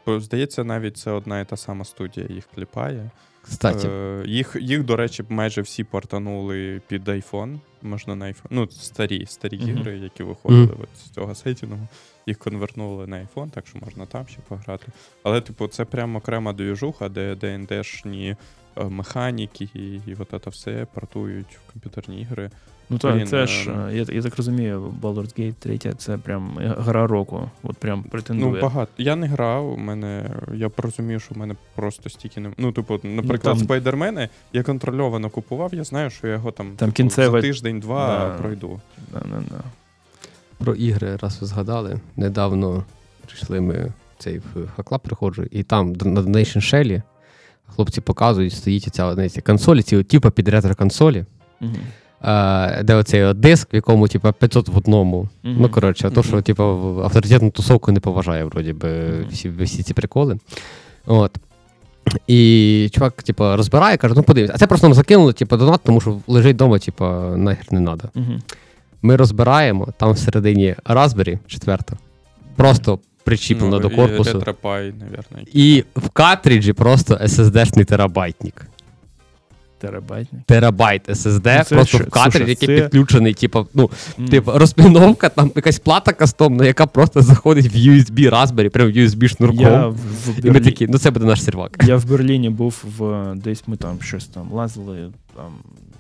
Здається, навіть це одна і та сама студія їх кліпає.
Кстати,
Е, їх, їх, до речі, майже всі портанули під iPhone. Можна на iPhone. Ну, старі, старі
Мгм.
ігри, які виходили
Мгм.
от з цього сетінгу. Їх конвернули на iPhone, так що можна там ще пограти. Але, типу, це прямо окрема двіжуха, де ДНДшні е, механіки і, і от це все портують в комп'ютерні ігри.
Ну так,
Блін,
це ж,
е,
е, я, я так розумію, Baldur's Gate 3 це прям гра року. От прям претендує.
Ну, багато. Я не грав, у мене. Я порозумію, що в мене просто стільки не. Ну, типу, наприклад,
там-
спайдермени я контрольовано купував, я знаю, що я його там,
Там
типу,
кінцеве-
за тиждень-два
Да.
пройду.
Да, да, да.
про ігри, раз ви згадали, недавно прийшли ми цей в хаклаб приходжу, і там на Donation Shell хлопці показують, стоїть ця консолі, ці от, типу під ретро-консолі,
Мгм.
е, де оцей от диск, в якому типу, 500 в одному.
Мгм.
Ну, коротше, то, що типу, авторитетну тусовку не поважає, вроді би,
Мгм.
всі, всі ці приколи. От. І чувак, типу, розбирає, каже: ну подивись, а це просто нам закинули, типу, донат, тому що лежить вдома, типу, нахер не треба.
Мгм.
Ми розбираємо, там всередині Raspberry 4, просто причіплено до корпусу.
Ну, І RetroPie, навірно.
І в картриджі просто SSD-шний терабайтник.
Терабайтник.
Терабайт SSD,
Ну, це
просто
що?
в
Слушай,
який
це-
підключений, типу, ну,
М.
типу, розпіновка, там якась плата кастомна, яка просто заходить в USB Raspberry, прям в USB шнурком.
Я в, в
І ми такі, ну це буде наш сервак.
Я в Берліні був в десь ми там щось там лазили. Там,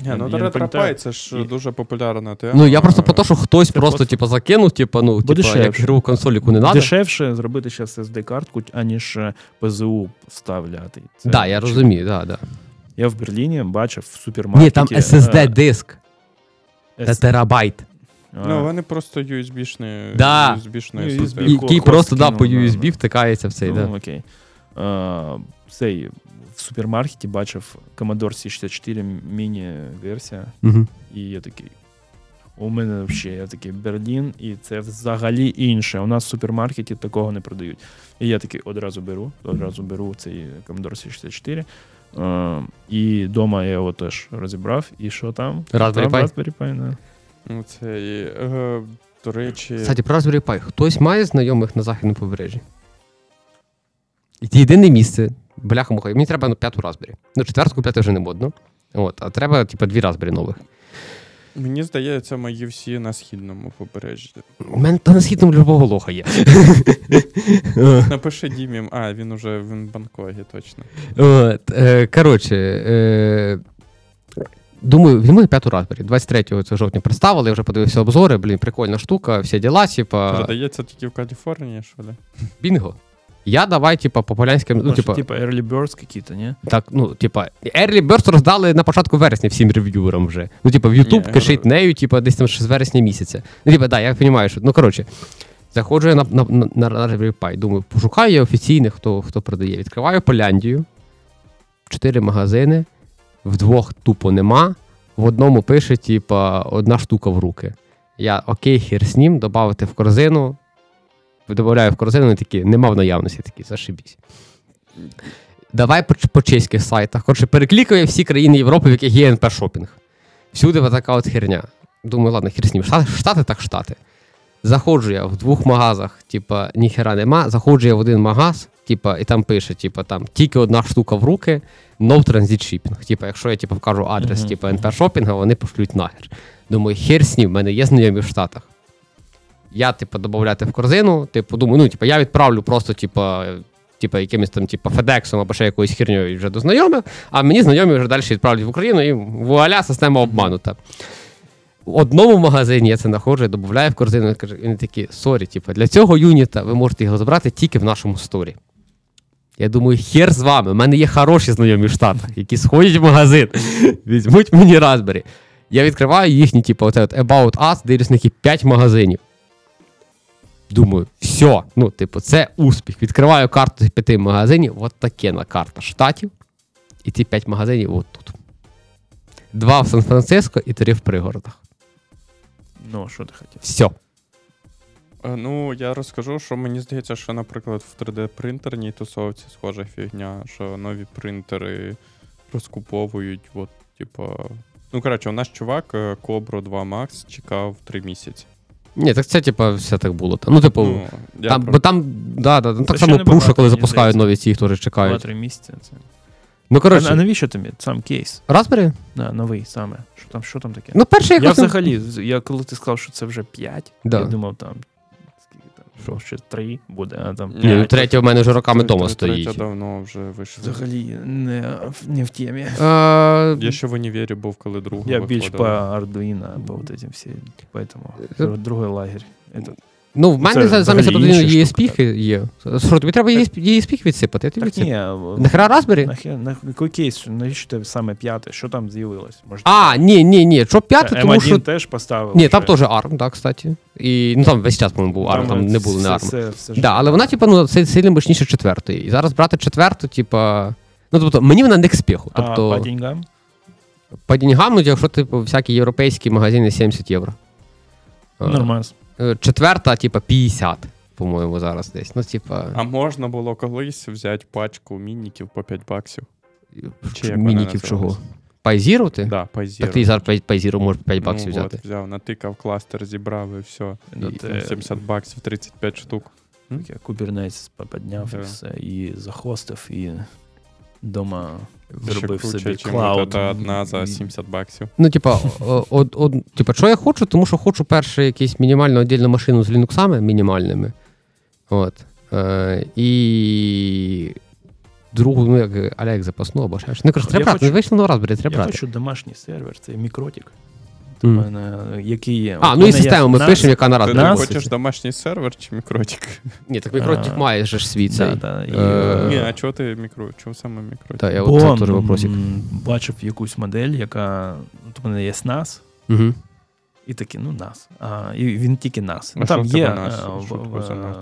Ні, ну
я не
це ж
І-
дуже популярна тема.
Ну я просто по те, що хтось
Це
просто,
просто-
типу, закинув, типу, ну, типу, як консоль, яку не треба.
Дешевше зробити зараз SD-картку, аніж ПЗУ вставляти.
Так, да, я розумію, да, да.
Я в Берліні бачив в супермаркеті.
Ні, там SSD-диск,
е,
це
S-
терабайт.
Ну, вони просто USB-шні.
Да.
USB-шні
Ну,
SSD.
USB.
Який просто да, по USB
да.
втикається в цей,
ну,
да.
окей. Цей в супермаркеті бачив Commodore C64 міні-версія,
Угу.
і я такий. У мене взагалі я такий Берлін, і це взагалі інше. У нас в супермаркеті такого не продають. І я такий одразу беру, одразу беру цей Commodore C64. А, і вдома я його теж розібрав. І що там?
Raspberry Pi?
Raspberry Pi, да.
Ну, це, і, е, до речі,
Кстати, про Raspberry Pi. Хтось має знайомих на західному побережжі? І Це єдине місце. Бляха муха. Мені треба ну, п'яту Raspberry. Ну, четверту купляти вже не модно. От, а треба, типу, дві Raspberry нових.
Мені здається, мої всі на східному побережжі.
У мене та на східному любого лоха є.
Напиши Дімі, а, він уже в Бангкогі, точно.
От, е, коротше, е, думаю, візьму п'яту Raspberry. 23 це жовтня представили, я вже подивився обзори, блін, прикольна штука, всі діла, типа,
Продається тільки в Каліфорнії, що ли?
бінго. Я давай, типа, популянським, ну, типа,
типа early birds какие-то, не?
Так, ну, типа, Early Burst роздали на початку вересня всім рев'юерам вже. Ну, типа, в YouTube
Ні,
кишить нею, типа, десь там ще з вересня місяця. Ну, типа, да, я розумію, що. Ну, коротше, заходжу я на, на, на, на Raspberry думаю, пошукаю я офіційних, хто, хто продає. Відкриваю Поляндію, чотири магазини, в двох тупо нема, в одному пише, типа, одна штука в руки. Я окей, хер з ним, додати в корзину. Додаю в корзину, вони такі, нема в наявності, такі, зашибісь. Давай по, по чеських сайтах. Коротше, переклікаю всі країни Європи, в яких є НП шопінг. Всюди така от херня. Думаю, ладно, хер з ним. Штати, штати так штати. Заходжу я в двох магазах, типа, ніхера нема. Заходжу я в один магаз, типа, і там пише, типа, там тільки одна штука в руки, no transit shipping. Типа, якщо я типа, вкажу адрес, типа. НП шопінга, вони пошлють нахер. Думаю, хер з ним, в мене є знайомі в Штатах. Я, типу, додати в корзину, типу, думаю, ну, типу, я відправлю просто, типу, типу, якимось там, типу, Федексом або ще якоюсь херньою вже до знайомих, а мені знайомі вже далі відправлять в Україну, і вуаля, система обманута. В одному магазині я це знаходжу, я додаю в корзину і вони такі, sorry, типу, для цього юніта ви можете його забрати тільки в нашому сторі. Я думаю, хер з вами. У мене є хороші знайомі в Штатах, які сходять в магазин, візьмуть мені Raspberry. Я відкриваю їхні, типу, оце от About Us, дивлюсь на які 5 магазинів. Думаю, все, ну, типу, це успіх. Відкриваю карту з п'яти магазинів, от таке на карта штатів. І ці п'ять магазинів от тут. Два в Сан-Франциско і три в пригородах.
Ну, що ти хотів?
Все.
Ну, я розкажу, що мені здається, що, наприклад, в 3D-принтерній тусовці схожа фігня, що нові принтери розкуповують, от, типа. Ну, коротше, у нас чувак Cobra 2 Max чекав 3 місяці.
Ні, так це, типа, все так було. Ну, типу,
Ну,
там,
про-
бо там, да, да, там так само пруша, коли запускають нові ці, їх теж чекають.
Два-три місяці. Це.
Ну,
А, а навіщо тобі сам кейс?
Raspberry?
Да, новий саме. Що там, що там таке?
Ну, перший
я
якось...
взагалі, я коли ти сказав, що це вже 5,
Да.
я думав там Скільки там? Що ще 3 буде, а там.
Ні,
Ні, ну,
П'ять.
третя в мене вже роками
Третя-
вдома
третя
стоїть.
давно вже вийшла.
Взагалі не, не в темі.
Е,
Я ще в універі був, коли друга
Я більш по
виходила.
Arduino, по вот этим всі. Поэтому
Е,
другий лагерь. Это,
Ну, в мене
Це
замість
штука,
ESP є. Що, тобі треба ESP відсипати? Тобі
так ні.
Нахера Raspberry?
який кейс, навіщо тебе саме п'яте? Що там з'явилось? Може,
А, ні, ні, ні. Що п'яте,
М1
тому що.
теж поставив.
Ні, там теж ARM, так, кстати. І ну там весь час, по-моєму, був ARM, там не було не ARM. Да, але вона, типу, ну, си- сильно мощніше четвертої. І зараз брати четверту, типа. Ну, тобто, мені вона не к спіху.
А
Тобто,
по деньгам?
по деньгам, ну, якщо, типу, всякі європейські магазини 70 євро. Е,
Нормально.
Е, Четверта, типа, 50, по-моєму, зараз десь. Ну, типа,
А можна було колись взяти пачку мініків по 5 баксів. чи як
мініків чого?
називалась?
Пайзірувати?
Да, по
Так ти зараз пай- пайзіру можеш 5 баксів
ну,
взяти.
От, взяв, натикав кластер, зібрав і все.
Ну,
І
ти-
там 70 баксів, 35 штук.
Я Kubernetes підняв
Да.
і все, і захостив, і вдома
Ще
зробив
круче,
собі клауд.
одна за 70 баксів.
Ну, типа, од, од, типа, що я хочу, тому що хочу перше якусь мінімальну віддільну машину з лінуксами мінімальними. От. Е, і другу, ну як аля як запасну, або ще. Ну, коротше, треба брати.
хочу-
Ну, вийшло на Raspberry, треба
Я
брати.
хочу домашній сервер, це мікротик. У мене, який є.
А,
От
ну і систему ми
NAS,
пишемо, яка на
Ти не
нас-
хочеш домашній сервер чи мікротик?
Ні, так мікротик
А,
має же ж свій цей.
Да, да, і,
Е,
Ні, а чого ти мікро? Чого саме мікротик?
Та, я от теж вопросик.
бачив якусь модель, яка. От у мене є NAS,
Угу.
і такий, ну, NAS. А, і він тільки NAS.
А
Ну, там є е,
Що
в,
за NAS?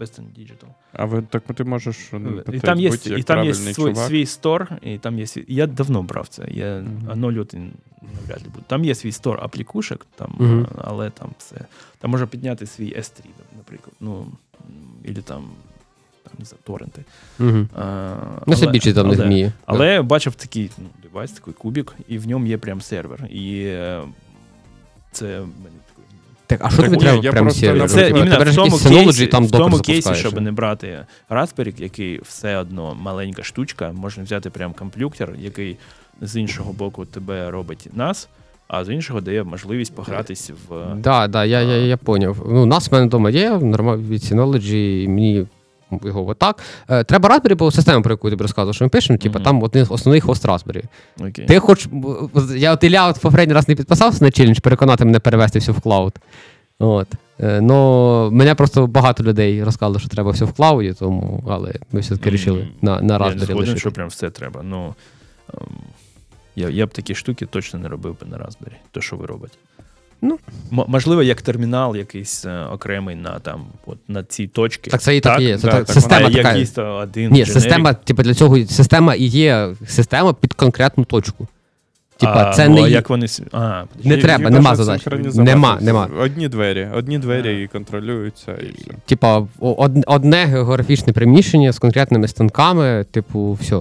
Western Digital.
А ви так ти можеш ну,
І там є, і там є свій,
чувак.
свій стор, і там є свій, я давно брав це. Я
Мгм.
а 0.1 навряд ли буде. Там є свій стор аплікушек, там, е, але там все. Там можна підняти свій S3, наприклад. Ну, і там, там не торренти.
Угу.
А,
Ну, це більше там не
але-
вміє.
Але я бачив такий ну, девайс, такий кубік, і в ньому є прям сервер. І е, це.
Так, а що тобі треба
я
прям
просто
сервер?
на-
Це іменно
Тебе
в тому кейсі,
там
в тому кейсі, щоб не брати Raspberry, який все одно маленька штучка, можна взяти прям комплюктер, який з іншого боку тебе робить нас, а з іншого дає можливість погратись в.
Да, да, я, я, я поняв. Ну, у нас в мене вдома є нормально від Synology, і мені його отак. Е, треба Raspberry, бо система, про яку я тобі розказував, що ми пишемо, типу, там один основний хост Raspberry.
Окей.
Ти хоч. Я от Ілля от попередній раз не підписався на челендж, переконати мене перевести все в клауд. От. Ну, мене просто багато людей розказали, що треба все в клауді, тому, але ми все-таки вирішили на, на
Я не
Raspberry
згоден, що прям все треба. Ну, ем, я, я б такі штуки точно не робив би на Raspberry, то, що ви робите.
Ну.
М- можливо, як термінал якийсь е, окремий на, там, от, на ці точки.
Так це і так, і є. Це так,
так,
система
а
така.
якийсь то один
Ні,
generic.
система, типу, для цього система і є система під конкретну точку. Типа,
а,
це
ну,
не є-
як вони... с- А,
Не
Їх-
треба,
їх
нема
синхронізувати.
Нема, нема.
Одні двері, одні двері і контролюються, і все.
Типа, о- од- одне географічне приміщення з конкретними станками, типу, все.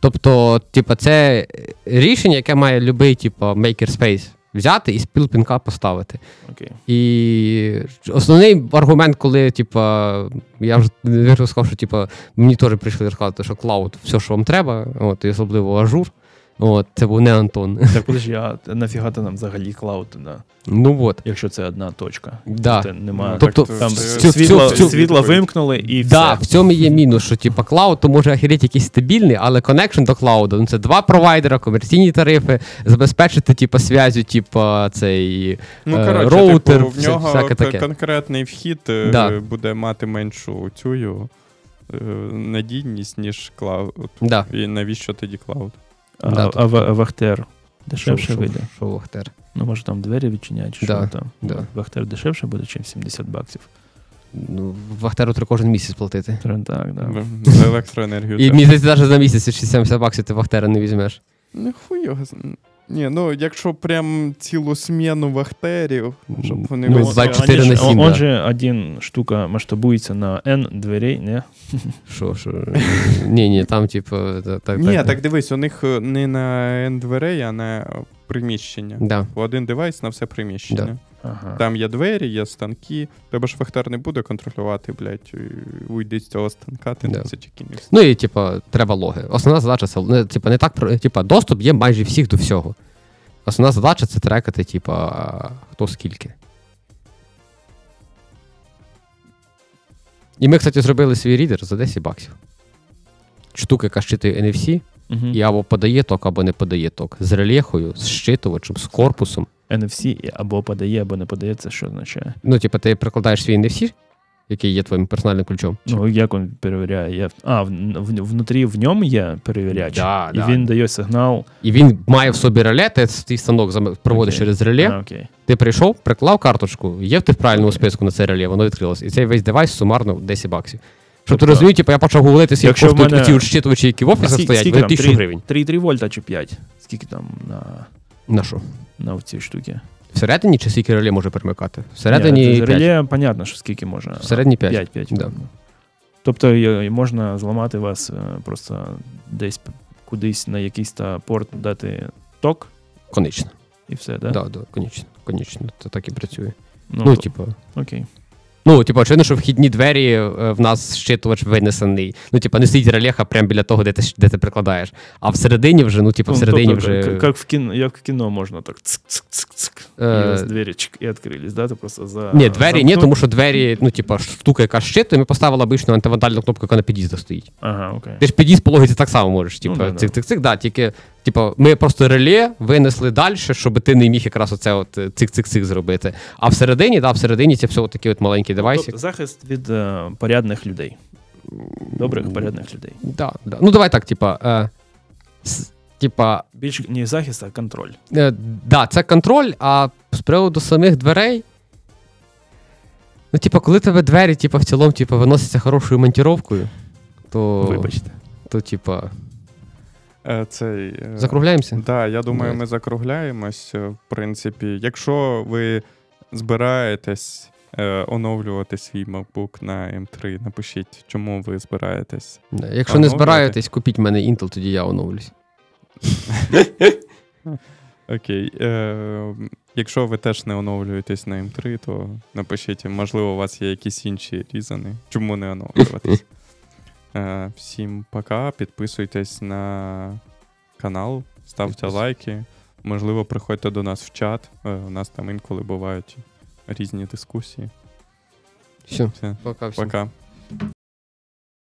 Тобто, типа, це рішення, яке має любий, типа, makerspace взяти і спіл пінка поставити.
Okay.
І основний аргумент, коли, типа, я вже сказав, що типа, мені теж прийшли розказувати, що клауд все, що вам треба, от, і особливо Azure. От, це був не Антон.
Так подожди, а нафіга ти нам взагалі клауд, да,
Ну от.
якщо це одна точка?
Да.
Тобто нема...
Ну,
Тобто,
Там
це-
цю-
світло,
цю- цю-
світло вимкнули і
Да,
все.
в цьому є мінус, що типа клауд, то може охеріть якийсь стабільний, але коннекшн до клауду. Ну це два провайдера, комерційні тарифи, забезпечити, типа, зв'язю, типа, цей.
Ну,
Е,
коротше,
роутер,
типу, в нього
всяке таке.
конкретний вхід е,
Да.
буде мати меншу цю е, надійність, ніж клауд.
Да.
І навіщо тоді клауд?
А,
Да,
а, в- а Вахтер дешевше
Що-
вийде?
Що Вахтер?
Ну, може там двері відчиняють, чи
Да,
що там.
да.
Вахтер дешевше буде, ніж 70 баксів.
Ну, Вахтеру треба кожен місяць платити.
Так, да.
В- За електроенергію.
І місяць навіть за місяць, якщо 70 баксів ти Вахтера не візьмеш.
Ну, хуй його. Ні, ну якщо прям цілу сміну вахтерів, щоб вони
Ну,
весь
за 4 на 7,
Он,
да.
же один штука масштабується на N дверей, не?
Що, що? Ні, ні, там, типу, та- та-
Ні,
так.
так дивись, у них е, не на N дверей, а на приміщення.
Да.
Один девайс на все приміщення.
Да.
Ага.
Там є двері, є станки. Тебе ж вахтар не буде контролювати, блядь, уйди з цього станка, ти
Да.
не зачекінився.
Ну і типа, треба логи. Основна задача це не, типа, не так про- типа, доступ є майже всіх до всього. Основна задача це трекати, типа, хто скільки. І ми, кстати, зробили свій рідер за 10 баксів. Штука, яка щитує NFC,
Мгм.
і або подає ток, або не подає ток. З рельєхою, з щитувачем, з корпусом.
NFC або подає, або не подає, це що означає?
Ну, типа, ти прикладаєш свій NFC, який є твоїм персональним ключом.
Ну, як він перевіряє? Я... А, в, в, внутрі в ньому є перевіряч,
Да,
і
да.
він дає сигнал.
І він має в собі реле, ти твій станок проводиш
Окей.
через реле.
А, окей.
Ти прийшов, приклав карточку, є в ти в правильному
Окей.
списку на це реле, воно відкрилось. І цей весь девайс сумарно 10 баксів. Щоб
Тобто,
ти розумів, типу, я почав гуглити, скільки
якщо в
коштують
мене-
ті щитувачі, які в
скільки,
стоять,
скільки
вони
там?
1000
Три-
гривень.
3,3 вольта чи 5? Скільки там на,
На що?
на ці штуки?
Всередині чи скільки реле може перемикати?
Ні,
Всередині
це
5.
реле, понятно, що скільки може.
Всередині 5.
5, 5
Да.
Тобто е, можна зламати вас е, просто десь п- кудись на якийсь та порт дати ток
Конечно.
і все,
Да?
да?
Да, да, конечно. Конечно, це так і працює.
Ну,
Ну, типу.
окей.
Ну, типу, очевидно, що вхідні двері е, в нас щитувач винесений. Ну, типу, не стоїть релеха прямо біля того, де ти, де ти прикладаєш. А всередині вже, ну, типу,
Ну,
всередині
тобто,
вже.
Як в кіно, як в кіно можна так цк-цк-цк-цк,
Е,
двері чик, і відкрились, да? Ти просто за...
Ні, двері ні, тому що двері, ну, типа, штука, яка щитує, ми поставили обичну антивандальну кнопку, яка на під'їздах стоїть.
Ага, окей.
Ти ж під'їзд по так само можеш. Типу,
Ну,
цик-цик-цик, да, тільки, типу, ми просто реле винесли далі, щоб ти не міг якраз оце от е, цик-цик-цик зробити. А всередині, да, всередині це все от такий от маленький девайсик.
Тобто захист від е, порядних людей. Добрих порядних людей.
Да, да. Ну, давай так, типа. Е, с- типа,
Більш не захист, а контроль.
е, да, це контроль, а з приводу самих дверей. Ну, типа, коли тебе двері, типа, в цілому, типа, виносяться хорошою монтіровкою, то.
Вибачте.
То, типа,
Цей, е,
закругляємося?
Да, я думаю,
Давайте.
ми закругляємось. е, В принципі, якщо ви збираєтесь е, оновлювати свій MacBook на M3, напишіть, чому ви збираєтесь.
Да. Якщо не збираєтесь, купіть мене Intel, тоді я оновлюсь.
Окей. Е, якщо ви теж не оновлюєтесь на M3, то напишіть, можливо, у вас є якісь інші різани, чому не оновлюватись. Е, всім пока, підписуйтесь на канал, ставте
Підпис.
лайки. Можливо, приходьте до нас в чат. Е, у нас там інколи бувають різні дискусії.
Все,
Все,
пока всім.
пока.